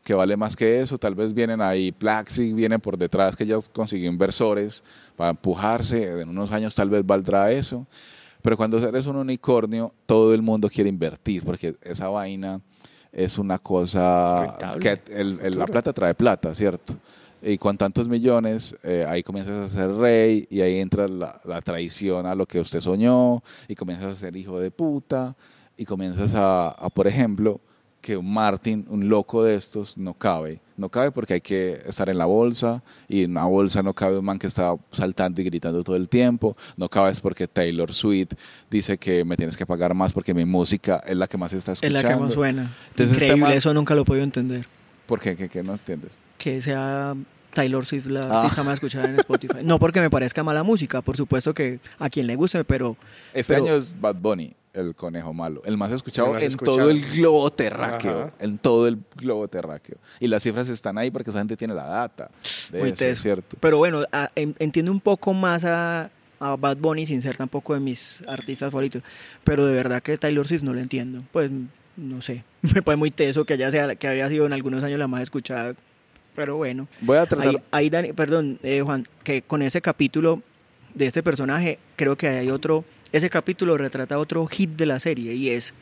que vale más que eso. Tal vez vienen ahí, Plaxi viene por detrás, que ya consiguió inversores para empujarse. En unos años tal vez valdrá eso. Pero cuando eres un unicornio, todo el mundo quiere invertir, porque esa vaina es una cosa Rentable, que el- el- la plata trae plata, ¿cierto? Y con tantos millones, eh, ahí comienzas a ser rey y ahí entra la, la traición a lo que usted soñó y comienzas a ser hijo de puta y comienzas a, a, por ejemplo, que un Martin, un loco de estos, no cabe. No cabe porque hay que estar en la bolsa y en una bolsa no cabe un man que está saltando y gritando todo el tiempo. No cabe es porque Taylor Swift dice que me tienes que pagar más porque mi música es la que más se está Es escuchando. la que más suena. Entonces, este Increíble, man- eso nunca lo podido entender. ¿Por qué? ¿Qué, qué no entiendes? Que sea Taylor Swift la Ah. artista más escuchada en Spotify. No porque me parezca mala música, por supuesto que a quien le guste, pero Este Pero- año es Bad Bunny, el conejo malo. El más escuchado El más en escuchado. todo el globo terráqueo. Ajá. En todo el globo terráqueo. Y las cifras están ahí porque esa gente tiene la data. De muy eso, teso. ¿cierto? Pero bueno, a- en- entiendo un poco más a, a Bad Bunny sin ser tampoco de mis artistas favoritos. Pero de verdad que Taylor Swift no lo entiendo. Pues no sé. Me parece muy teso que, haya sea, que haya sido en algunos años la más escuchada. Pero bueno. Voy a tratar... Ahí, ahí Dani, perdón, eh, Juan, que con ese capítulo de este personaje, creo que hay otro, ese capítulo retrata otro hit de la serie y es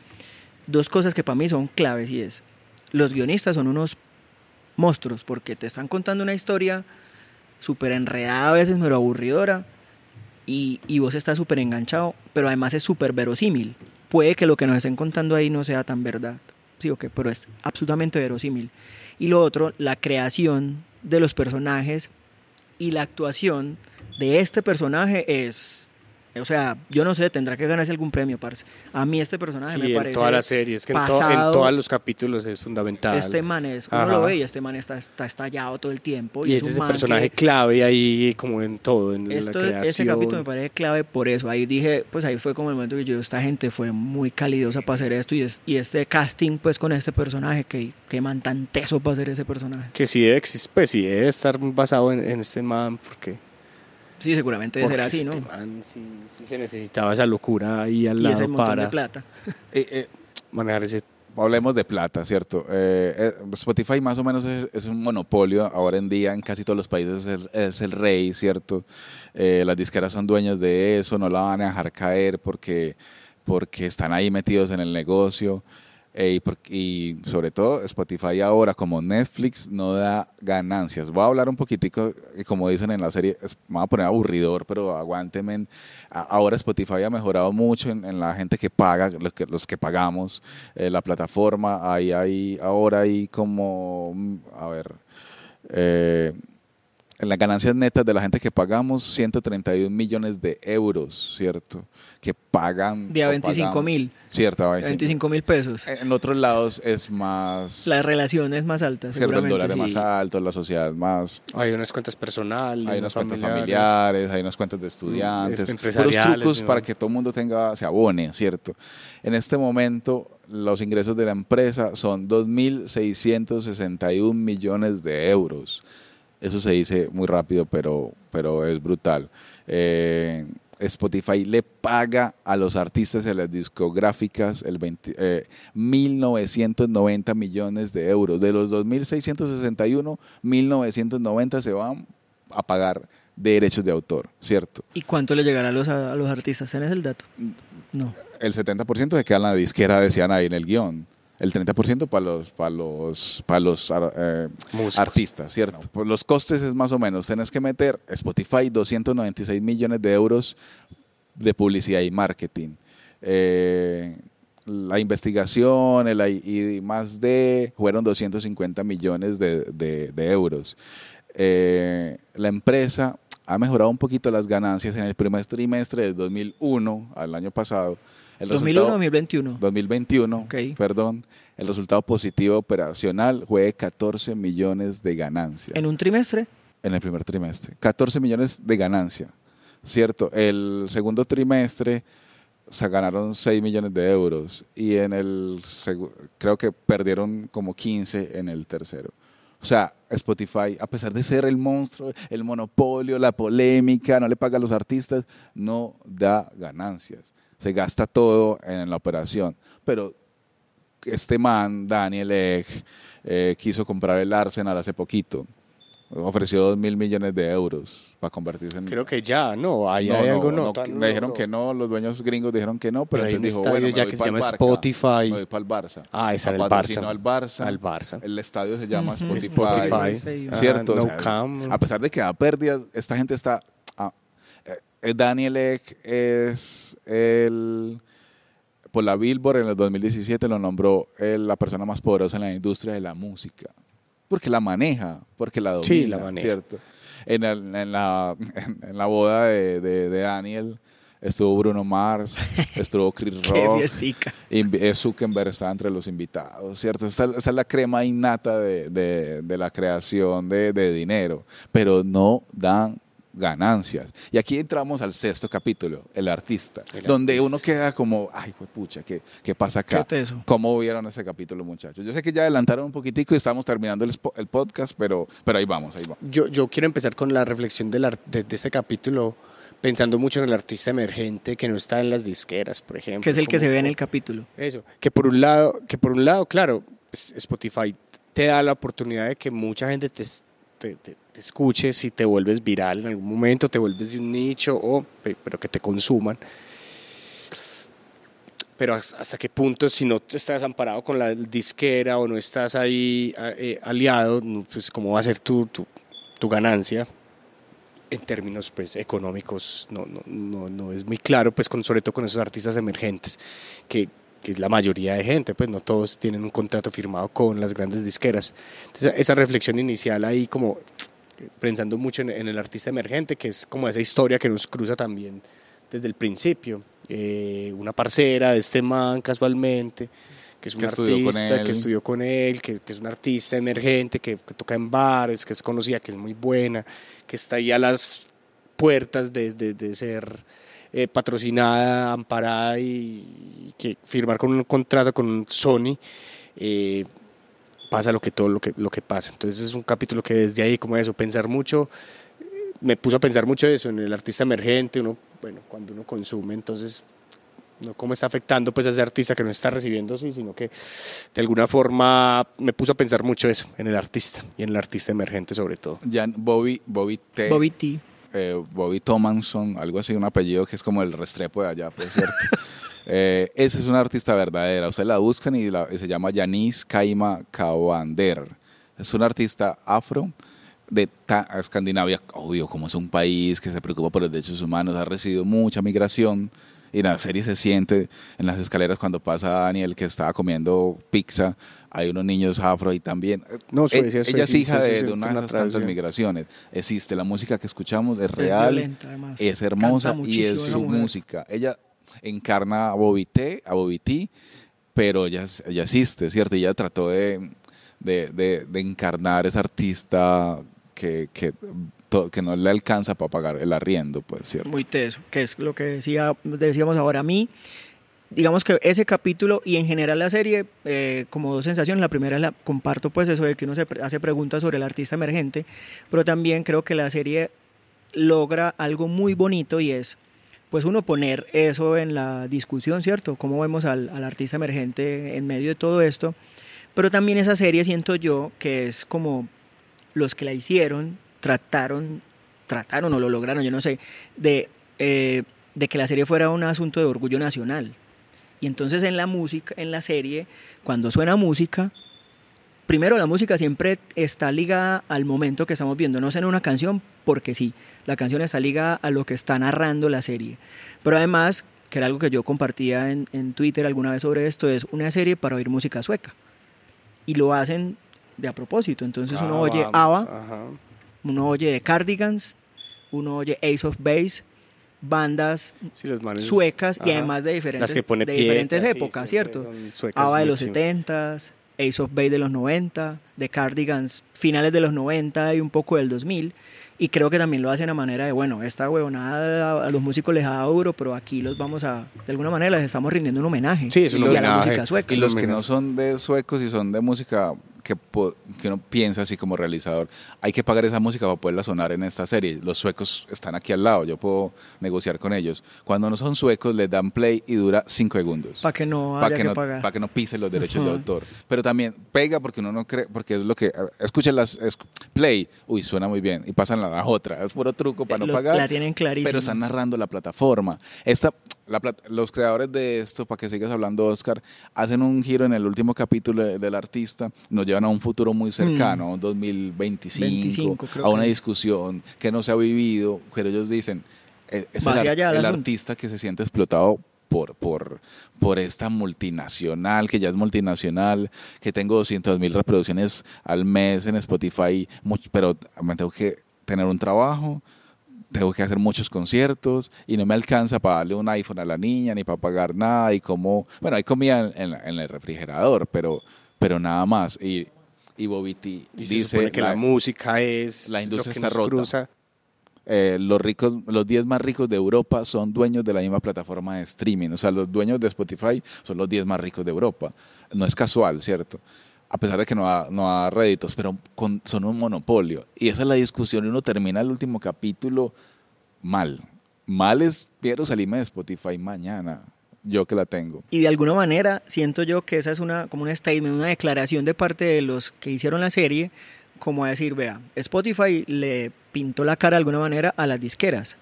dos cosas que para mí son claves y es, los guionistas son unos monstruos porque te están contando una historia súper enredada, a veces pero aburridora y, y vos estás súper enganchado, pero además es súper verosímil. Puede que lo que nos estén contando ahí no sea tan verdad, sí o qué, pero es absolutamente verosímil. Y lo otro, la creación de los personajes y la actuación de este personaje es O sea, yo no sé, tendrá que ganarse algún premio, parce. A mí este personaje Sí, me en parece. toda la serie, es que en, to- en todos los capítulos es fundamental. Este man es, uno Ajá. lo ve y este man está, está estallado todo el tiempo. Y es es ese personaje que- clave ahí como en todo, en Esto- la creación. ese capítulo me parece clave por eso. Ahí dije, pues ahí fue como el momento que yo, esta gente fue muy calidosa para hacer esto y, es- y este casting pues con este personaje, que, que man tan teso para hacer ese personaje. Que sí debe, exis- pues sí debe estar basado en, en este man, porque, Sí, seguramente debe ser porque así, ¿no? este man sí, sí se necesitaba esa locura ahí al Y lado ese montón para de plata. Eh, eh, manejar ese... Hablemos de plata, ¿cierto? Eh, eh, Spotify más o menos es, es un monopolio ahora en día en casi todos los países es el, es el rey, ¿cierto? Eh, las disqueras son dueños de eso, no la van a dejar caer porque, porque están ahí metidos en el negocio. Eh, y, sobre todo Spotify ahora como Netflix no da ganancias. Voy a hablar un poquitico, y como dicen en la serie, es- me voy a poner aburridor, pero aguántenme. Ahora Spotify ha mejorado mucho en, la gente que paga, los que, los que pagamos eh, la plataforma. Ahí hay, ahora hay como, mm, a ver, eh, las ganancias netas de la gente que pagamos, 131 millones de euros, ¿cierto? Que pagan. De a o 25 pagamos. mil. Cierto, a 25 mil pesos. En otros lados es más. La relación es más alta, Cierto, el dólar es más alto, la sociedad más. Hay unas cuentas personales, Hay unas cuentas familiares, hay unas cuentas de estudiantes, este, puros empresariales, trucos ¿no? para que todo el mundo tenga, se abone, ¿cierto? En este momento, los ingresos de la empresa son 2.661 millones de euros. Eso se dice muy rápido, pero, pero es brutal. Eh, Spotify le paga a los artistas y a las discográficas el 20, eh, 1.990 millones de euros. De los 2.661, 1.990 se van a pagar de derechos de autor, ¿cierto? ¿Y cuánto le llegará a los, a los artistas? ¿Tienes el dato? No. El 70% se queda en la disquera, decían ahí en el guion. El 30% para los, para los, para los eh, artistas, ¿cierto? Pues los costes es más o menos, tenés que meter Spotify 296 millones de euros de publicidad y marketing. Eh, la investigación, el y más de, fueron 250 millones de, de- de euros. Eh, la empresa ha mejorado un poquito las ganancias en el primer trimestre del 2001, al año pasado. El 2001 resultado- 2021. 2021, perdón. El resultado positivo operacional fue de 14 millones de ganancia ¿En un trimestre? en el primer trimestre. 14 millones de ganancia, ¿cierto? El segundo trimestre se ganaron 6 millones de euros y en el creo que perdieron como 15 en el tercero. O sea, Spotify, a pesar de ser el monstruo, el monopolio, la polémica, no le paga a los artistas, no da ganancias. Se gasta todo en la operación. Pero este man, Daniel Egg, eh, quiso comprar el Arsenal hace poquito. Ofreció dos mil millones de euros para convertirse en. Creo que ya, no, ahí No, hay no, algo, no. me dijeron no. que no, los dueños gringos dijeron que no, pero, Pero un dijo, bueno, ya que se llama Barca, Spotify. Me voy para el Barça. Ah, en el Barça. al Barça. Al Barça. El estadio se llama Ujú. Spotify. Spotify. ¿Cierto? Ah, O no sea, cam. a pesar de que da pérdidas, esta gente está... eh, Daniel Ek es el... Por la Billboard en el 2017 lo nombró el- la persona más poderosa en la industria de la música. Porque la maneja, porque la domina, Sí, la maneja. ¿cierto? En, el- en la, en, la boda de, de- de Daniel estuvo Bruno Mars, estuvo Chris Qué Rock. eh, Zuckerberg está entre los invitados, ¿cierto? Esta, esta es la crema innata de, de- de la creación de, de dinero, pero no dan ganancias. Y aquí entramos al sexto capítulo, el artista, El donde artista. uno queda como, ay, pues pucha, ¿qué, qué pasa acá? Qué. ¿Cómo vieron ese capítulo, muchachos? Yo sé que ya adelantaron un poquitico y estamos terminando el, el podcast, pero, pero ahí vamos, ahí vamos. Yo, yo quiero empezar con la reflexión del ar- de, de este capítulo, pensando mucho en el artista emergente que no está en las disqueras, por ejemplo. Que es el que se ve en el capítulo. Eso, que por un lado, que por un lado, claro, Spotify te da la oportunidad de que mucha gente te, te, te- te escuche si te vuelves viral en algún momento, te vuelves de un nicho, o, pe- pero que te consuman. Pero has- hasta qué punto, si no estás amparado con la disquera o no estás ahí eh, aliado, pues cómo va a ser tu, tu, tu ganancia en términos pues económicos no, no, no, no es muy claro pues con, sobre todo con esos artistas emergentes que, que es la mayoría de gente pues no todos tienen un contrato firmado con las grandes disqueras entonces esa reflexión inicial ahí como pensando mucho en, en el artista emergente que es como esa historia que nos cruza también desde el principio. Eh, una parcera de este man casualmente, que es un Que artista, que estudió con él, que, que es un artista emergente, que, que toca en bares, que es conocida, que es muy buena, que está ahí a las puertas de, de- de ser eh, patrocinada, amparada y, y que firmar con un contrato con Sony. eh, pasa lo que todo lo que, lo que pasa. Entonces es un capítulo que desde ahí, como eso, pensar mucho, me puso a pensar mucho eso, en el artista emergente, uno, bueno, cuando uno consume, entonces, no cómo está afectando pues a ese artista que no está recibiendo, sí, sino que de alguna forma me puso a pensar mucho eso, en el artista y en el artista emergente sobre todo. Jan- Bobby, Bobby T. Bobby T. eh, Bobby Tomanson, algo así, un apellido que es como el Restrepo de allá, por cierto. Eh, esa es una artista verdadera. Ustedes la buscan y, la- y se llama Yanis Kaima Kawander. Es una artista afro de ta- Escandinavia, obvio, como es un país que se preocupa por los derechos humanos, ha recibido mucha migración. Y en la serie se siente en las escaleras cuando pasa Daniel que estaba comiendo pizza. Hay unos niños afro ahí también. No, Eh, Suecia, ella Suecia, es hija Suecia, de, una de esas tantas migraciones. Existe, la música que escuchamos es real, violenta, es hermosa y es su mujer. música. Ella encarna a Bobby T, a Bobby T, pero ella, ella existe, ¿cierto? Y ella trató de, de, de- encarnar esa artista que, que, que no le alcanza para pagar el arriendo, pues, ¿cierto? Muy teso, que es lo que decía, decíamos ahora a mí. Digamos que ese capítulo y en general la serie, eh, como dos sensaciones. La primera la comparto, pues, eso de que uno se hace preguntas sobre el artista emergente, pero también creo que la serie logra algo muy bonito y es, pues, uno poner eso en la discusión, ¿cierto? Cómo vemos al, artista emergente en medio de todo esto. Pero también esa serie siento yo que es como los que la hicieron trataron, trataron o lo lograron, yo no sé, de, eh, de que la serie fuera un asunto de orgullo nacional. Y entonces en la música, en la serie, cuando suena música, primero la música siempre está ligada al momento que estamos viendo, no suena una canción porque sí, la canción está ligada a lo que está narrando la serie. Pero además, que era algo que yo compartía en, en Twitter alguna vez sobre esto, es una serie para oír música sueca. Y lo hacen de a propósito. Entonces uno oye ABBA, Ajá. uno oye The Cardigans, uno oye Ace of Base, bandas Sí, los manes- suecas y además de diferentes, Las que pone de diferentes épocas, ¿cierto? ABBA de los muchísimo. 70s, Ace of Base de los 90, The Cardigans finales de los 90 y un poco del 2000. Y creo que también lo hacen a manera de, bueno, esta huevonada a, a los músicos les da duro, pero aquí los vamos a, de alguna manera les estamos rindiendo un homenaje. Sí, es Y y a la homenaje. música sueca. Y los que no son de suecos y son de música que, que uno piensa así como realizador, hay que pagar esa música para poderla sonar en esta serie. Los suecos están aquí al lado, yo puedo negociar con ellos. Cuando no son suecos, les dan play y dura cinco segundos. Para que no haya Para que, que no, pagar. pa' que no pise los derechos de Ujú. autor. Pero también pega porque uno no cree, porque es lo que. Escuchen las. play, uy, suena muy bien. Y pasan a la otra. Es puro truco para no Lo- pagar. la tienen clarísima. Pero están narrando la plataforma. Esta, la los creadores de esto, para que sigas hablando, Oscar, hacen un giro en el último capítulo de- del artista. Nos llevan a un futuro muy cercano, a un 2025, 25, creo a una que. discusión que no se ha vivido. Pero ellos dicen. eh, Es el, allá el artista que se siente explotado por, por, por esta multinacional, que ya es multinacional, que tengo 200 mil reproducciones al mes en Spotify, pero me tengo que tener un trabajo, tengo que hacer muchos conciertos y no me alcanza para darle un iPhone a la niña ni para pagar nada y como, bueno, hay comida en, en el refrigerador, pero, pero nada más. Y, y se dice que la, música es la industria lo que está nos rota. cruza. eh, los ricos, los 10 más ricos de Europa son dueños de la misma plataforma de streaming. O sea, los dueños de Spotify son los 10 más ricos de Europa. No es casual, ¿cierto? A pesar de que no da, no da réditos, pero con- son un monopolio. Y esa es la discusión. Y uno termina el último capítulo mal. Mal es, quiero salirme de Spotify mañana. Yo que la tengo. Y de alguna manera siento yo que esa es una como una statement, una declaración de parte de los que hicieron la serie, como a decir, vea, Spotify le pintó la cara de alguna manera a las disqueras,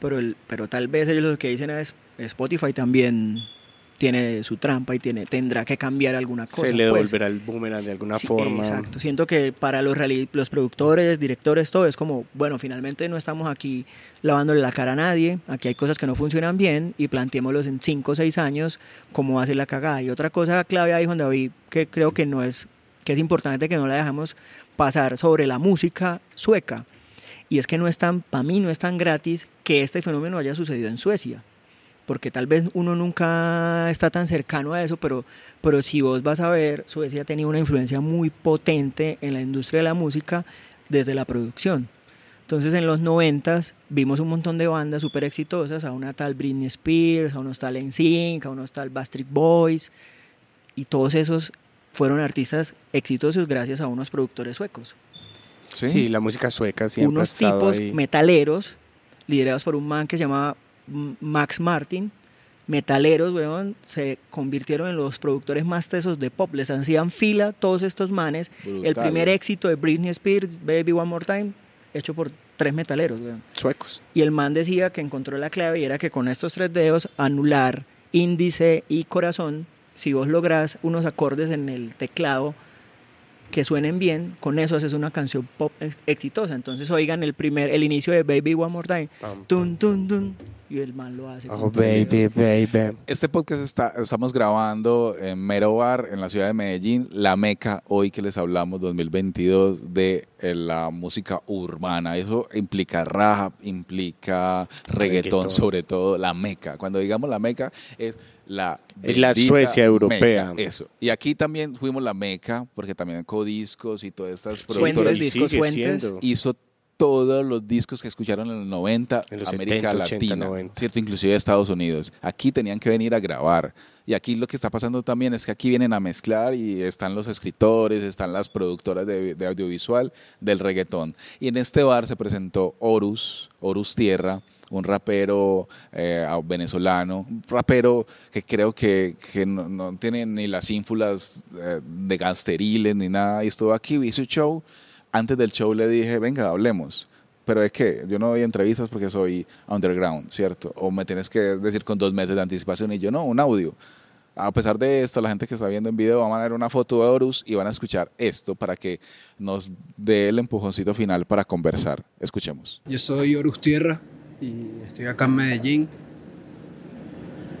pero, el, pero tal vez ellos lo que dicen es, Spotify también tiene su trampa y tiene, tendrá que cambiar alguna cosa. se le pues. devolverá el boomerang de alguna Sí, forma. Exacto. Siento que para los, los productores, directores, todo es como, bueno, finalmente no estamos aquí lavándole la cara a nadie, aquí hay cosas que no funcionan bien y planteémoslos en 5 o 6 años cómo hacer la cagada. Y otra cosa clave ahí, Juan David, que creo que no es, que es importante que no la dejamos pasar sobre la música sueca, Y es que no es tan, para mí no es tan gratis que este fenómeno haya sucedido en Suecia. Porque tal vez uno nunca está tan cercano a eso, pero, pero si vos vas a ver, Suecia ha tenido una influencia muy potente en la industria de la música desde la producción. Entonces en los noventas vimos un montón de bandas súper exitosas, a una tal Britney Spears, a unos tal NSYNC, a unos tal Backstreet Boys, y todos esos fueron artistas exitosos gracias a unos productores suecos. Sí, la música sueca siempre Unos ha tipos ahí. metaleros, liderados por un man que se llama M- Max Martin, metaleros, weón, se convirtieron en los productores más tesos de pop. Les hacían fila todos estos manes. El primer weón. éxito de Britney Spears, Baby One More Time, hecho por tres metaleros, weón. Suecos. Y el man decía que encontró la clave y era que con estos tres dedos, anular, índice y corazón, si vos lográs unos acordes en el teclado que suenen bien, con eso haces una canción pop ex- exitosa. Entonces oigan el primer, el inicio de Baby One More Time, Pam, tun, tun, tun, y el man lo hace. Oh, como- baby, baby. Este podcast está, estamos grabando en Mero Bar, en la ciudad de Medellín, la meca, hoy que les hablamos, 2022, de eh, la música urbana. Eso implica rap, implica reggaetón, Reggaetón. sobre todo la meca. Cuando digamos la meca, es la... Es la bendita Suecia europea. meca, eso. Y aquí también fuimos la meca, porque también Codiscos y todas estas Fuentes, productoras discos sigue fuentes. hizo todos los discos que escucharon en los 90, En los América 70, 80, Latina, 90. ¿cierto? Inclusive Estados Unidos. Aquí tenían que venir a grabar. Y aquí lo que está pasando también es que aquí vienen a mezclar y están los escritores, están las productoras de, de audiovisual del reggaetón. Y en este bar se presentó Horus, Horus Tierra, un rapero eh, venezolano, un rapero que creo que, no, tiene ni las ínfulas eh, de gangsteriles ni nada. Y estuvo aquí, hizo un show. Antes del show le dije, venga, hablemos. Pero es que yo no doy entrevistas porque soy underground, ¿cierto? O me tienes que decir con dos meses de anticipación y yo no, un audio. A pesar de esto, la gente que está viendo en video van a ver una foto de Horus y van a escuchar esto para que nos dé el empujoncito final para conversar. Escuchemos. Yo soy Horus Tierra y estoy acá en Medellín.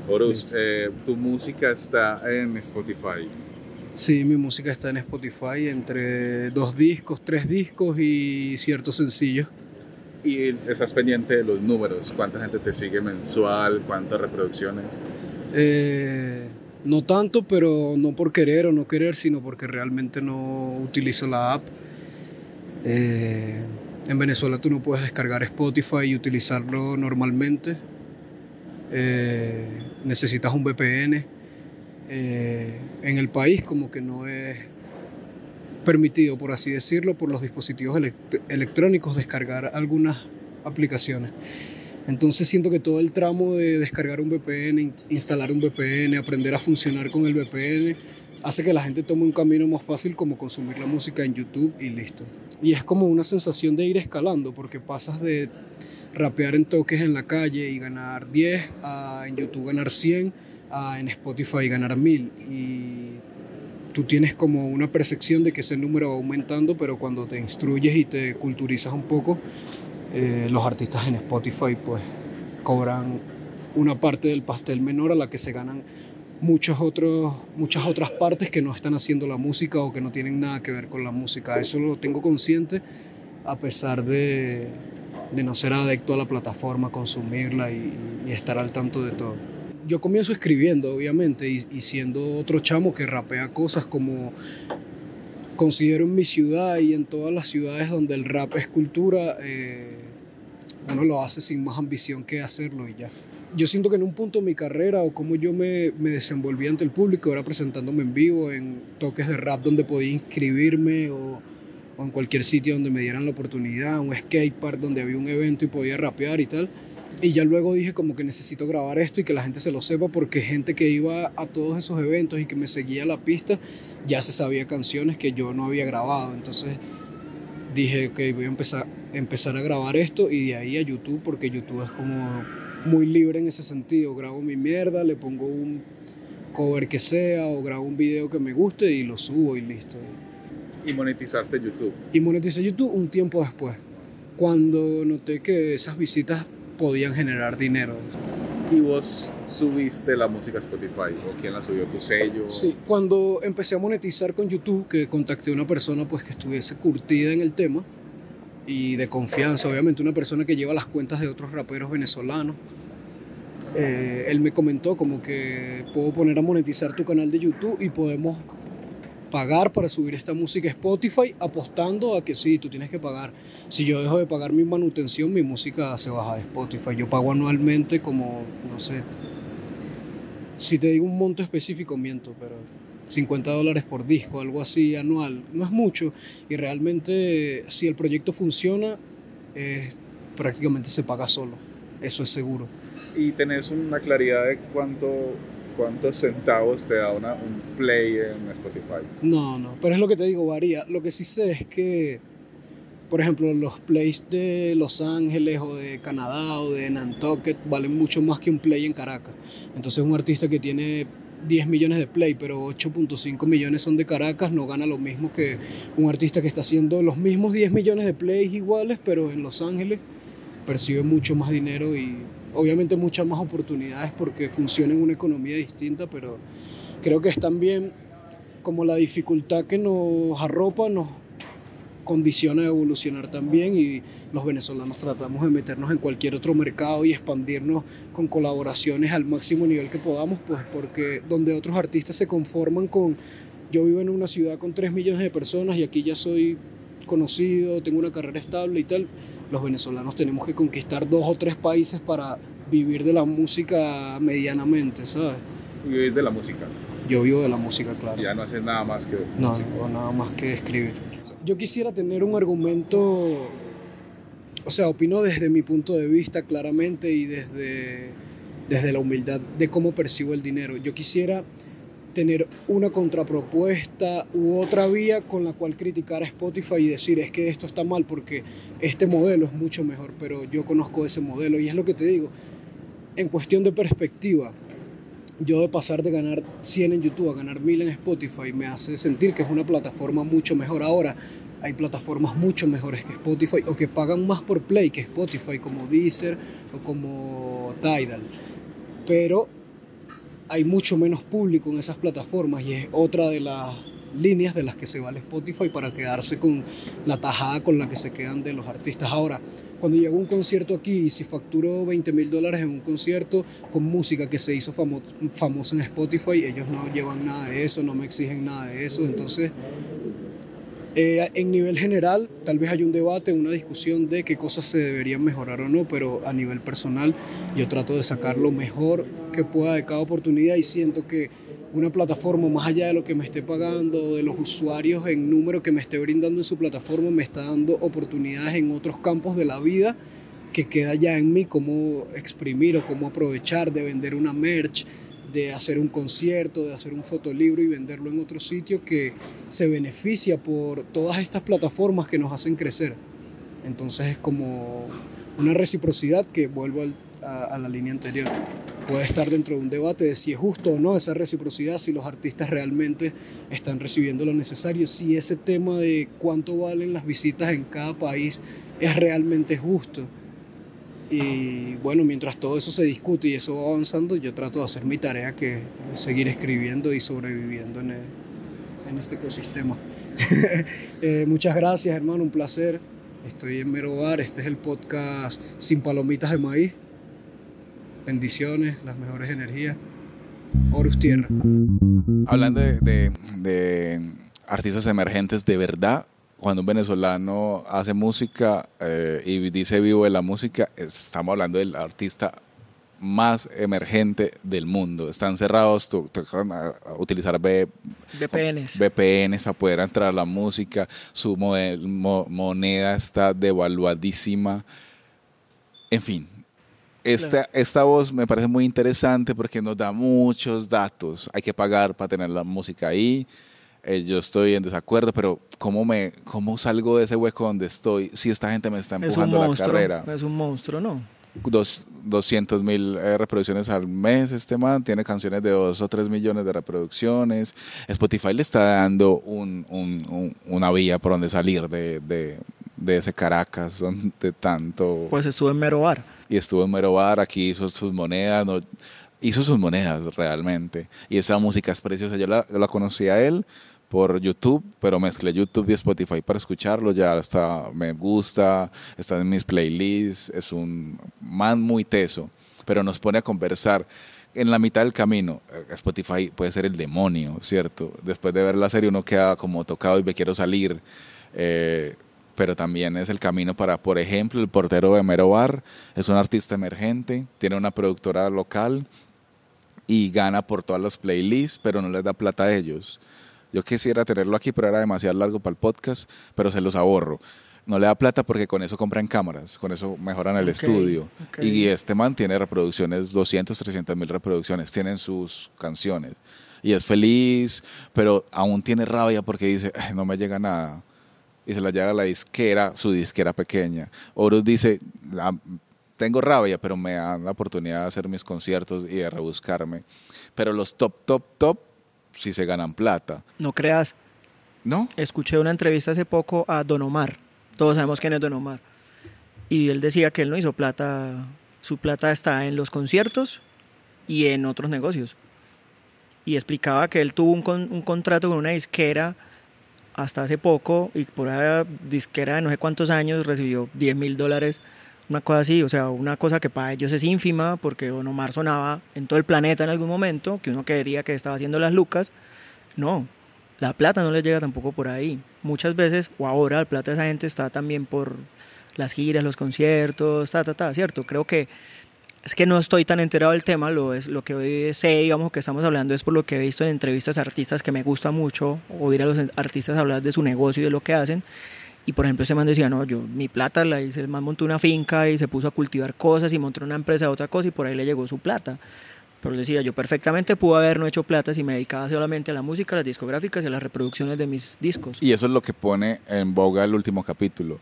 Horus, eh, tu música está en Spotify. Sí, mi música está en Spotify entre dos discos, tres discos y ciertos sencillos. Y estás pendiente de los números, cuánta gente te sigue mensual, cuántas reproducciones. Eh, no tanto, pero no por querer o no querer, sino porque realmente no utilizo la app. Eh, en Venezuela tú no puedes descargar Spotify y utilizarlo normalmente. Eh, necesitas un VPN. Eh, en el país como que no es permitido, por así decirlo, por los dispositivos elect- electrónicos descargar algunas aplicaciones. Entonces siento que todo el tramo de descargar un VPN, in- instalar un VPN, aprender a funcionar con el VPN, hace que la gente tome un camino más fácil como consumir la música en YouTube y listo. Y es como una sensación de ir escalando, porque pasas de rapear en toques en la calle y ganar 10, a en YouTube ganar 100, a en Spotify ganar 1000. Y tú tienes como una percepción de que ese número va aumentando, pero cuando te instruyes y te culturizas un poco, eh, los artistas en Spotify pues cobran una parte del pastel menor a la que se ganan muchos otros, muchas otras partes que no están haciendo la música o que no tienen nada que ver con la música. Eso lo tengo consciente a pesar de, de no ser adecto a la plataforma, consumirla y, estar al tanto de todo. Yo comienzo escribiendo, obviamente, y, y siendo otro chamo que rapea cosas como considero en mi ciudad y en todas las ciudades donde el rap es cultura, eh, uno lo hace sin más ambición que hacerlo y ya. Yo siento que en un punto de mi carrera o como yo me, me desenvolví ante el público era presentándome en vivo en toques de rap donde podía inscribirme o, o en cualquier sitio donde me dieran la oportunidad, un skate park donde había un evento y podía rapear y tal. Y ya luego dije como que necesito grabar esto y que la gente se lo sepa porque gente que iba a todos esos eventos y que me seguía la pista ya se sabía canciones que yo no había grabado. Entonces dije, ok, voy a empezar, empezar a grabar esto y de ahí a YouTube porque YouTube es como muy libre en ese sentido. Grabo mi mierda, le pongo un cover que sea o grabo un video que me guste y lo subo y listo. Y monetizaste YouTube. Y moneticé YouTube un tiempo después, cuando noté que esas visitas podían generar dinero. Y vos subiste la música a Spotify, o quién la subió, tu sello. Sí, cuando empecé a monetizar con YouTube, que contacté a una persona pues que estuviese curtida en el tema y de confianza, obviamente una persona que lleva las cuentas de otros raperos venezolanos. Eh, él me comentó como que puedo poner a monetizar tu canal de YouTube y podemos pagar para subir esta música a Spotify apostando a que sí, tú tienes que pagar. Si yo dejo de pagar mi manutención, mi música se baja de Spotify. Yo pago anualmente como, no sé, si te digo un monto específico, miento, pero 50 dólares por disco, algo así anual, no es mucho. Y realmente si el proyecto funciona, eh, prácticamente se paga solo, eso es seguro. Y tenés una claridad de cuánto cuántos centavos te da una, un play en Spotify. No, no, pero es lo que te digo, varía. Lo que sí sé es que, por ejemplo, los plays de Los Ángeles o de Canadá o de Nantucket valen mucho más que un play en Caracas. Entonces un artista que tiene 10 millones de play, pero 8.5 millones son de Caracas, no gana lo mismo que un artista que está haciendo los mismos 10 millones de plays iguales, pero en Los Ángeles percibe mucho más dinero y obviamente muchas más oportunidades porque funciona en una economía distinta, pero creo que es también como la dificultad que nos arropa, nos condiciona a evolucionar también y los venezolanos tratamos de meternos en cualquier otro mercado y expandirnos con colaboraciones al máximo nivel que podamos, pues porque donde otros artistas se conforman con, yo vivo en una ciudad con 3 millones de personas y aquí ya soy conocido, tengo una carrera estable y tal, los venezolanos tenemos que conquistar dos o tres países para vivir de la música medianamente, ¿sabes? ¿Vivís de la música? Yo vivo de la música, claro. Ya no haces nada más que no, música. No, nada más que escribir. Yo quisiera tener un argumento, o sea, opino desde mi punto de vista claramente y desde, desde la humildad de cómo percibo el dinero. Yo quisiera tener una contrapropuesta u otra vía con la cual criticar a Spotify y decir es que esto está mal porque este modelo es mucho mejor, pero yo conozco ese modelo y es lo que te digo, en cuestión de perspectiva, yo de pasar de ganar 100 en YouTube a ganar 1000 en Spotify me hace sentir que es una plataforma mucho mejor. Ahora, hay plataformas mucho mejores que Spotify o que pagan más por play que Spotify, como Deezer o como Tidal. Pero hay mucho menos público en esas plataformas y es otra de las líneas de las que se vale Spotify para quedarse con la tajada con la que se quedan de los artistas. Ahora, cuando llegó un concierto aquí y si facturó 20 mil dólares en un concierto con música que se hizo famosa en Spotify, ellos no llevan nada de eso, no me exigen nada de eso, entonces eh, en nivel general, tal vez hay un debate, una discusión de qué cosas se deberían mejorar o no, pero a nivel personal yo trato de sacar lo mejor que pueda de cada oportunidad y siento que una plataforma, más allá de lo que me esté pagando, de los usuarios en número que me esté brindando en su plataforma, me está dando oportunidades en otros campos de la vida que queda ya en mí cómo exprimir o cómo aprovechar de vender una merch, de hacer un concierto, de hacer un fotolibro y venderlo en otro sitio que se beneficia por todas estas plataformas que nos hacen crecer. Entonces es como una reciprocidad que vuelvo a, la línea anterior. Puede estar dentro de un debate de si es justo o no esa reciprocidad, si los artistas realmente están recibiendo lo necesario, si ese tema de cuánto valen las visitas en cada país es realmente justo y bueno, mientras todo eso se discute y eso va avanzando, yo trato de hacer mi tarea que es seguir escribiendo y sobreviviendo en, en este ecosistema. Eh, muchas gracias, hermano, un placer. Estoy en Mero Bar, este es el podcast Sin Palomitas de Maíz. Bendiciones, las mejores energías. Horus Tierra. Hablando de, de artistas emergentes de verdad, cuando un venezolano hace música eh, y dice vivo de la música, estamos hablando del artista más emergente del mundo. Están cerrados, a utilizar VPNs. VPNs para poder entrar a la música. Su moneda está devaluadísima. En fin, esta, esta voz me parece muy interesante porque nos da muchos datos. Hay que pagar para tener la música ahí. Eh, yo estoy en desacuerdo, pero ¿cómo, me, ¿cómo salgo de ese hueco donde estoy si esta gente me está empujando la carrera? Es un monstruo, ¿no? Dos, 200 mil eh, reproducciones al mes este man, tiene canciones de 2 o 3 millones de reproducciones. Spotify le está dando un, un, una vía por donde salir de, de, de, ese Caracas, donde tanto... Pues estuvo en Mero Bar. Y estuvo en Mero Bar, aquí hizo sus monedas, no, hizo sus monedas realmente. Y esa música es preciosa. Yo la, la conocí a él por YouTube, pero mezclé YouTube y Spotify para escucharlo, ya está, me gusta, está en mis playlists, es un man muy teso, pero nos pone a conversar. En la mitad del camino, eh, Spotify puede ser el demonio, ¿cierto? Después de ver la serie uno queda como tocado y me quiero salir, eh, pero también es el camino para, por ejemplo, el portero de Mero Bar, es un artista emergente, tiene una productora local y gana por todas las playlists, pero no les da plata a ellos yo quisiera tenerlo aquí, pero era demasiado largo para el podcast, pero se los ahorro. No le da plata porque con eso compran cámaras, con eso mejoran el estudio. Y este man tiene reproducciones, 200, 300 mil reproducciones, tienen sus canciones. Y es feliz, pero aún tiene rabia porque dice, no me llega nada. Y se la llega a la disquera, su disquera pequeña. Horus dice, tengo rabia, pero me dan la oportunidad de hacer mis conciertos y de rebuscarme. Pero los top, top, top si se ganan plata. No creas. ¿No? Escuché una entrevista hace poco a Don Omar. Todos sabemos quién es Don Omar. Y él decía que él no hizo plata. Su plata está en los conciertos y en otros negocios. Y explicaba que él tuvo un, un contrato con una disquera hasta hace poco y por ahí disquera de no sé cuántos años recibió 10 mil dólares una cosa así, o sea, una cosa que para ellos es ínfima, porque Don Omar sonaba en todo el planeta en algún momento, que uno quería que estaba haciendo las lucas. No, la plata no les llega tampoco por ahí. Muchas veces, o ahora, la plata de esa gente está también por las giras, los conciertos, ta, ta, ta, ¿cierto? Creo que es que no estoy tan enterado del tema, lo, es, lo que hoy sé, digamos, que estamos hablando es por lo que he visto en entrevistas a artistas que me gusta mucho oír a los artistas hablar de su negocio y de lo que hacen. Y por ejemplo, ese man decía, no, yo mi plata la hice, el man montó una finca y se puso a cultivar cosas y montó una empresa de otra cosa y por ahí le llegó su plata. Pero decía, yo perfectamente pude haber no hecho plata si me dedicaba solamente a la música, las discográficas y a las reproducciones de mis discos. Y eso es lo que pone en boga el último capítulo,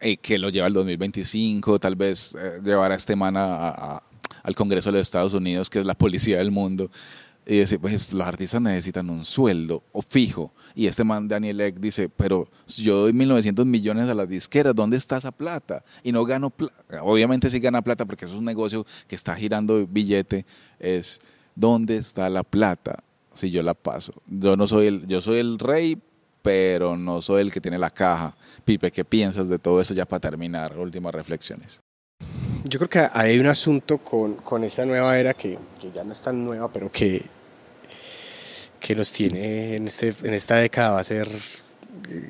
eh, que lo lleva al 2025, tal vez eh, llevar a este man al Congreso de los Estados Unidos, que es la policía del mundo y dice, pues los artistas necesitan un sueldo o fijo. Y este man, Daniel Eck, dice, pero yo doy 1.900 millones a las disqueras, ¿dónde está esa plata? Y no gano plata. Obviamente sí gana plata porque es un negocio que está girando billete. Es, ¿dónde está la plata? Si yo la paso. Yo no soy el, yo soy el rey, pero no soy el que tiene la caja. Pipe, ¿qué piensas de todo eso ya para terminar? Últimas reflexiones. Yo creo que hay un asunto con, con esta nueva era que, que, ya no es tan nueva, pero que, que nos tiene en, este, en esta década va a ser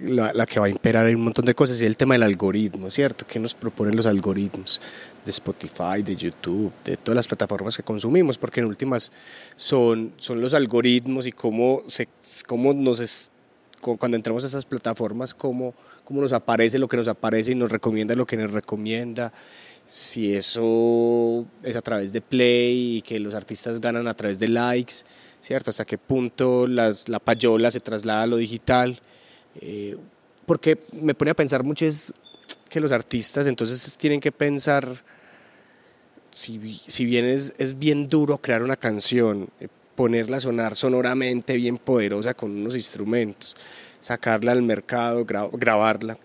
la, la, que va a imperar en un montón de cosas y el tema del algoritmo, ¿cierto? ¿Qué nos proponen los algoritmos de Spotify, de YouTube, de todas las plataformas que consumimos? Porque en últimas son, son los algoritmos y cómo, se, cómo nos cuando entramos a esas plataformas, cómo, cómo nos aparece lo que nos aparece y nos recomienda lo que nos recomienda si eso es a través de play y que los artistas ganan a través de likes, ¿cierto? Hasta qué punto las, la payola se traslada a lo digital. Eh, porque me pone a pensar mucho es que los artistas entonces tienen que pensar, si, si bien es, es, bien duro crear una canción, eh, ponerla a sonar sonoramente bien poderosa con unos instrumentos, sacarla al mercado, grabarla,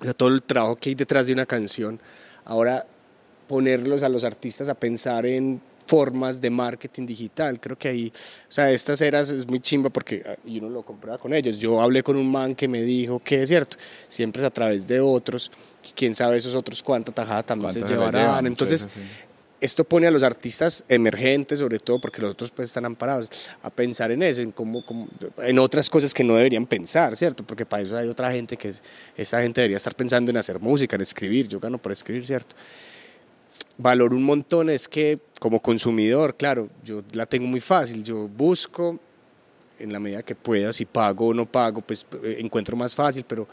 o sea, todo el trabajo que hay detrás de una canción Ahora ponerlos a los artistas a pensar en formas de marketing digital. Creo que ahí, o sea, estas eras es muy chimba porque ah, y uno lo comprueba con ellos. Yo hablé con un man que me dijo que es cierto, siempre es a través de otros, quién sabe esos otros cuánta tajada también se llevarán. Entonces, esto pone a los artistas emergentes, sobre todo porque los otros pues están amparados, a pensar en eso, en cómo, en otras cosas que no deberían pensar, ¿cierto? Porque para eso hay otra gente que es, esta gente debería estar pensando en hacer música, en escribir, yo gano por escribir, ¿cierto? Valoro un montón es que como consumidor, claro, yo la tengo muy fácil, yo busco en la medida que pueda, si pago o no pago, pues eh, encuentro más fácil, pero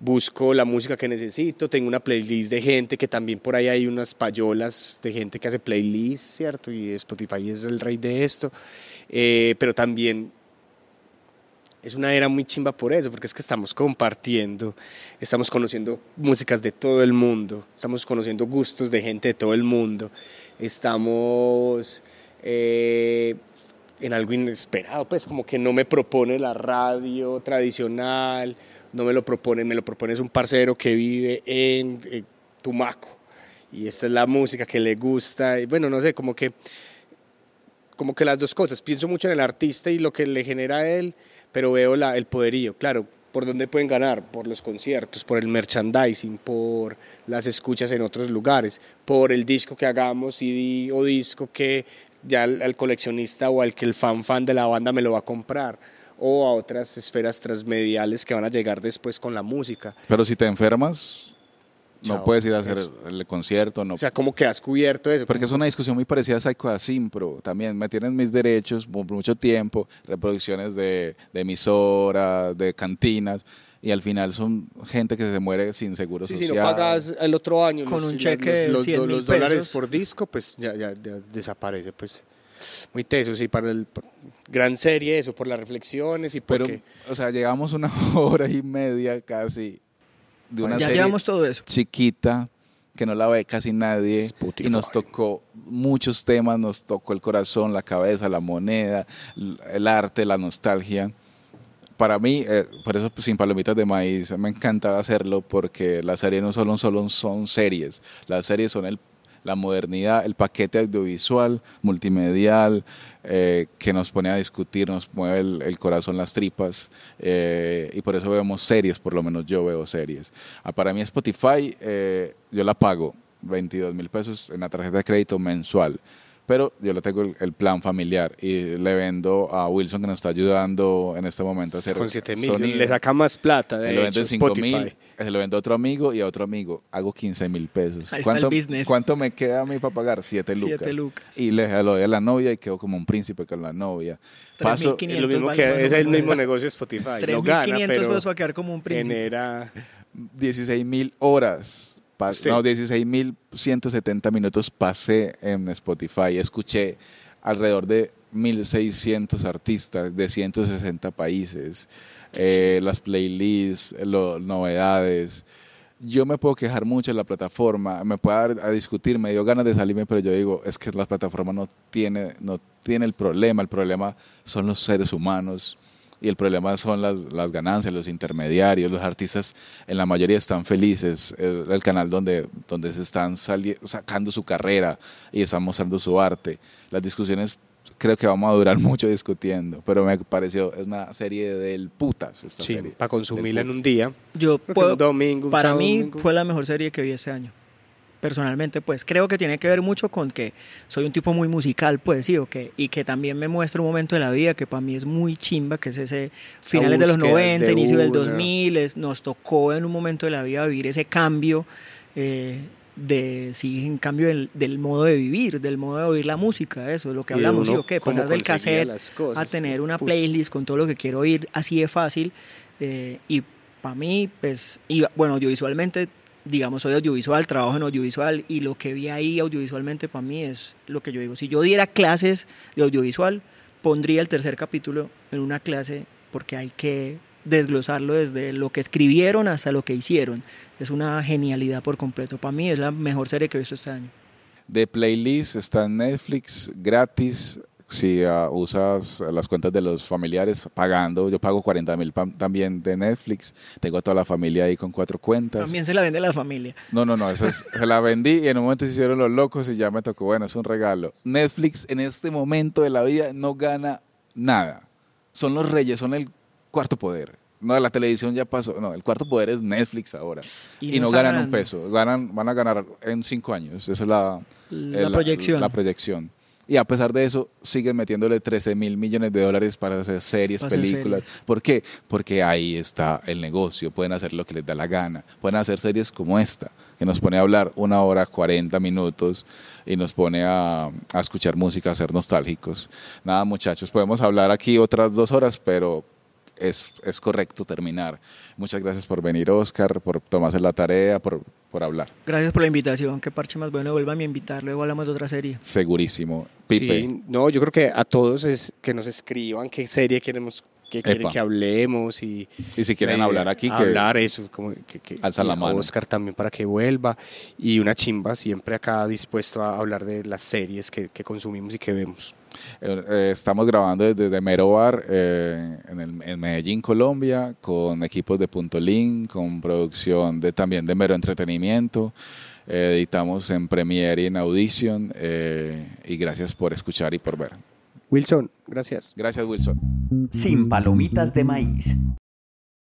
busco la música que necesito, tengo una playlist de gente que también por ahí hay unas payolas de gente que hace playlists, ¿cierto? Y Spotify es el rey de esto, eh, pero también es una era muy chimba por eso, porque es que estamos compartiendo, estamos conociendo músicas de todo el mundo, estamos conociendo gustos de gente de todo el mundo, estamos... Eh, en algo inesperado, pues como que no me propone la radio tradicional, no me lo propone, me lo propone es un parcero que vive en, Tumaco y esta es la música que le gusta y bueno, no sé, como que como que las dos cosas. Pienso mucho en el artista y lo que le genera a él, pero veo la, el poderío. Claro, ¿por dónde pueden ganar? Por los conciertos, por el merchandising, por las escuchas en otros lugares, por el disco que hagamos CD o disco que ya el coleccionista o al que el fan fan de la banda me lo va a comprar o a otras esferas transmediales que van a llegar después con la música. Pero si te enfermas, no Chao, puedes ir a hacer eso. el concierto, no O sea, como que has cubierto eso. Porque es una discusión muy parecida a Psycho Asimpro. También me tienen mis derechos por mucho tiempo, reproducciones de, de emisoras, de cantinas, y al final son gente que se muere sin seguro Sí, si social. no pagas el otro año Con los, un cheque de los, 100 los, dólares por disco, pues ya, ya, ya desaparece. Pues muy teso, sí, para el por- gran serie, eso, por las reflexiones y Pero, porque o sea, llegamos una hora y media casi de una ya serie llevamos todo eso. chiquita que no la ve casi nadie y nos tocó muchos temas, nos tocó el corazón, la cabeza, la moneda, el arte, la nostalgia. Para mí, eh, por eso sin palomitas de maíz me encantaba hacerlo porque las series no solo, solo son series, las series son el, la modernidad, el paquete audiovisual, multimedial, eh, que nos pone a discutir, nos mueve el, el corazón, las tripas, eh, y por eso vemos series, por lo menos yo veo series. Ah, para mí Spotify, eh, yo la pago 22 mil pesos en la tarjeta de crédito mensual. Pero yo le tengo el, el plan familiar y le vendo a Wilson que nos está ayudando en este momento a hacer con 7 mil le saca más plata. Se De lo hecho, vendo en 5 Spotify. mil, se lo vendo a otro amigo y a otro amigo. Hago 15 mil pesos. Ahí está el ¿Cuánto, business. ¿Cuánto me queda a mí para pagar? 7 lucas. Siete lucas. Y le lo doy a la novia y quedo como un príncipe con la novia. Paso, 3.500 Es lo mismo que es el mismo negocio de Spotify. No gana, 3.500 pero pesos para quedar como un príncipe. genera 16 mil horas. Pa- Usted. No, 16 mil 170 minutos pasé en Spotify. Escuché alrededor de 1.600 artistas de 160 países. eh, las playlists, las novedades. Yo me puedo quejar mucho de la plataforma, me puedo dar a discutir, me dio ganas de salirme, pero yo digo, es que la plataforma no tiene, no tiene el problema, el problema son los seres humanos y el problema son las, las ganancias, los intermediarios, los artistas en la mayoría están felices, el, el canal donde, donde se están sacando su carrera y están mostrando su arte. Las discusiones creo que vamos a durar mucho discutiendo, pero me pareció, es una serie del putas esta sí, serie. para consumirla en un día. Yo puedo, un domingo, un para sábado, mí domingo. fue la mejor serie que vi este año. Personalmente, pues creo que tiene que ver mucho con que soy un tipo muy musical, pues sí, o que, y que también me muestra un momento de la vida que para mí es muy chimba, que es ese finales de los búsqueda 90, de inicio del una. 2000, es- nos tocó en un momento de la vida vivir ese cambio eh, de, sí, en cambio del, del modo de vivir, del modo de oír la música, eso es lo que hablamos, ¿sí uno o qué? Pasar del cassette cosas, a tener una playlist con todo lo que quiero oír así de fácil. eh, y para mí, pues, y bueno, audiovisualmente, digamos, soy audiovisual, trabajo en audiovisual y lo que vi ahí audiovisualmente para mí es lo que yo digo. Si yo diera clases de audiovisual, pondría el tercer capítulo en una clase porque hay que desglosarlo desde lo que escribieron hasta lo que hicieron. Es una genialidad por completo. Para mí es la mejor serie que he visto este año. De playlist está en Netflix gratis. Si ah, usas las cuentas de los familiares pagando, yo pago 40 mil también de Netflix. Tengo a toda la familia ahí con cuatro cuentas. También se la vende la familia. No, no, no, esa es- se la vendí y en un momento se hicieron los locos y ya me tocó, bueno, es un regalo. Netflix en este momento de la vida no gana nada. Son los reyes, son el cuarto poder. No, la televisión ya pasó. No, el cuarto poder es Netflix ahora. Y Y, no ganan un peso. Ganan, van a ganar en cinco años. Esa es la, La eh, proyección. La, proyección. Y a pesar de eso, siguen metiéndole 13 mil millones de dólares para hacer series, Para hacer películas. ¿Por qué? Porque ahí está el negocio. Pueden hacer lo que les da la gana. Pueden hacer series como esta, que nos pone a hablar una hora, 40 minutos y nos pone a, a escuchar música, a ser nostálgicos. Nada, muchachos, podemos hablar aquí otras dos horas, pero es, es correcto terminar. Muchas gracias por venir, Oscar, por tomarse la tarea, por, por hablar. Gracias por la invitación. Qué parche más bueno. Vuelvan a invitar. Luego hablamos de otra serie. Segurísimo. Pipe. Sí, no, yo creo que a todos es que nos escriban qué serie queremos que quieren Epa. que hablemos y, Y si quieren idea- hablar aquí, que hablar eso, como que, que alzan la mano. Oscar también para que vuelva y una chimba siempre acá dispuesto a hablar de las series que, que consumimos y que vemos. Eh, eh, estamos grabando desde de Mero Bar eh, en, el- en Medellín, Colombia, con equipos de Punto Link, con producción de también de Mero Entretenimiento. Eh, editamos en Premiere y en Audition. eh, y gracias por escuchar y por ver. Wilson, gracias. Gracias, Wilson. Sin palomitas de maíz.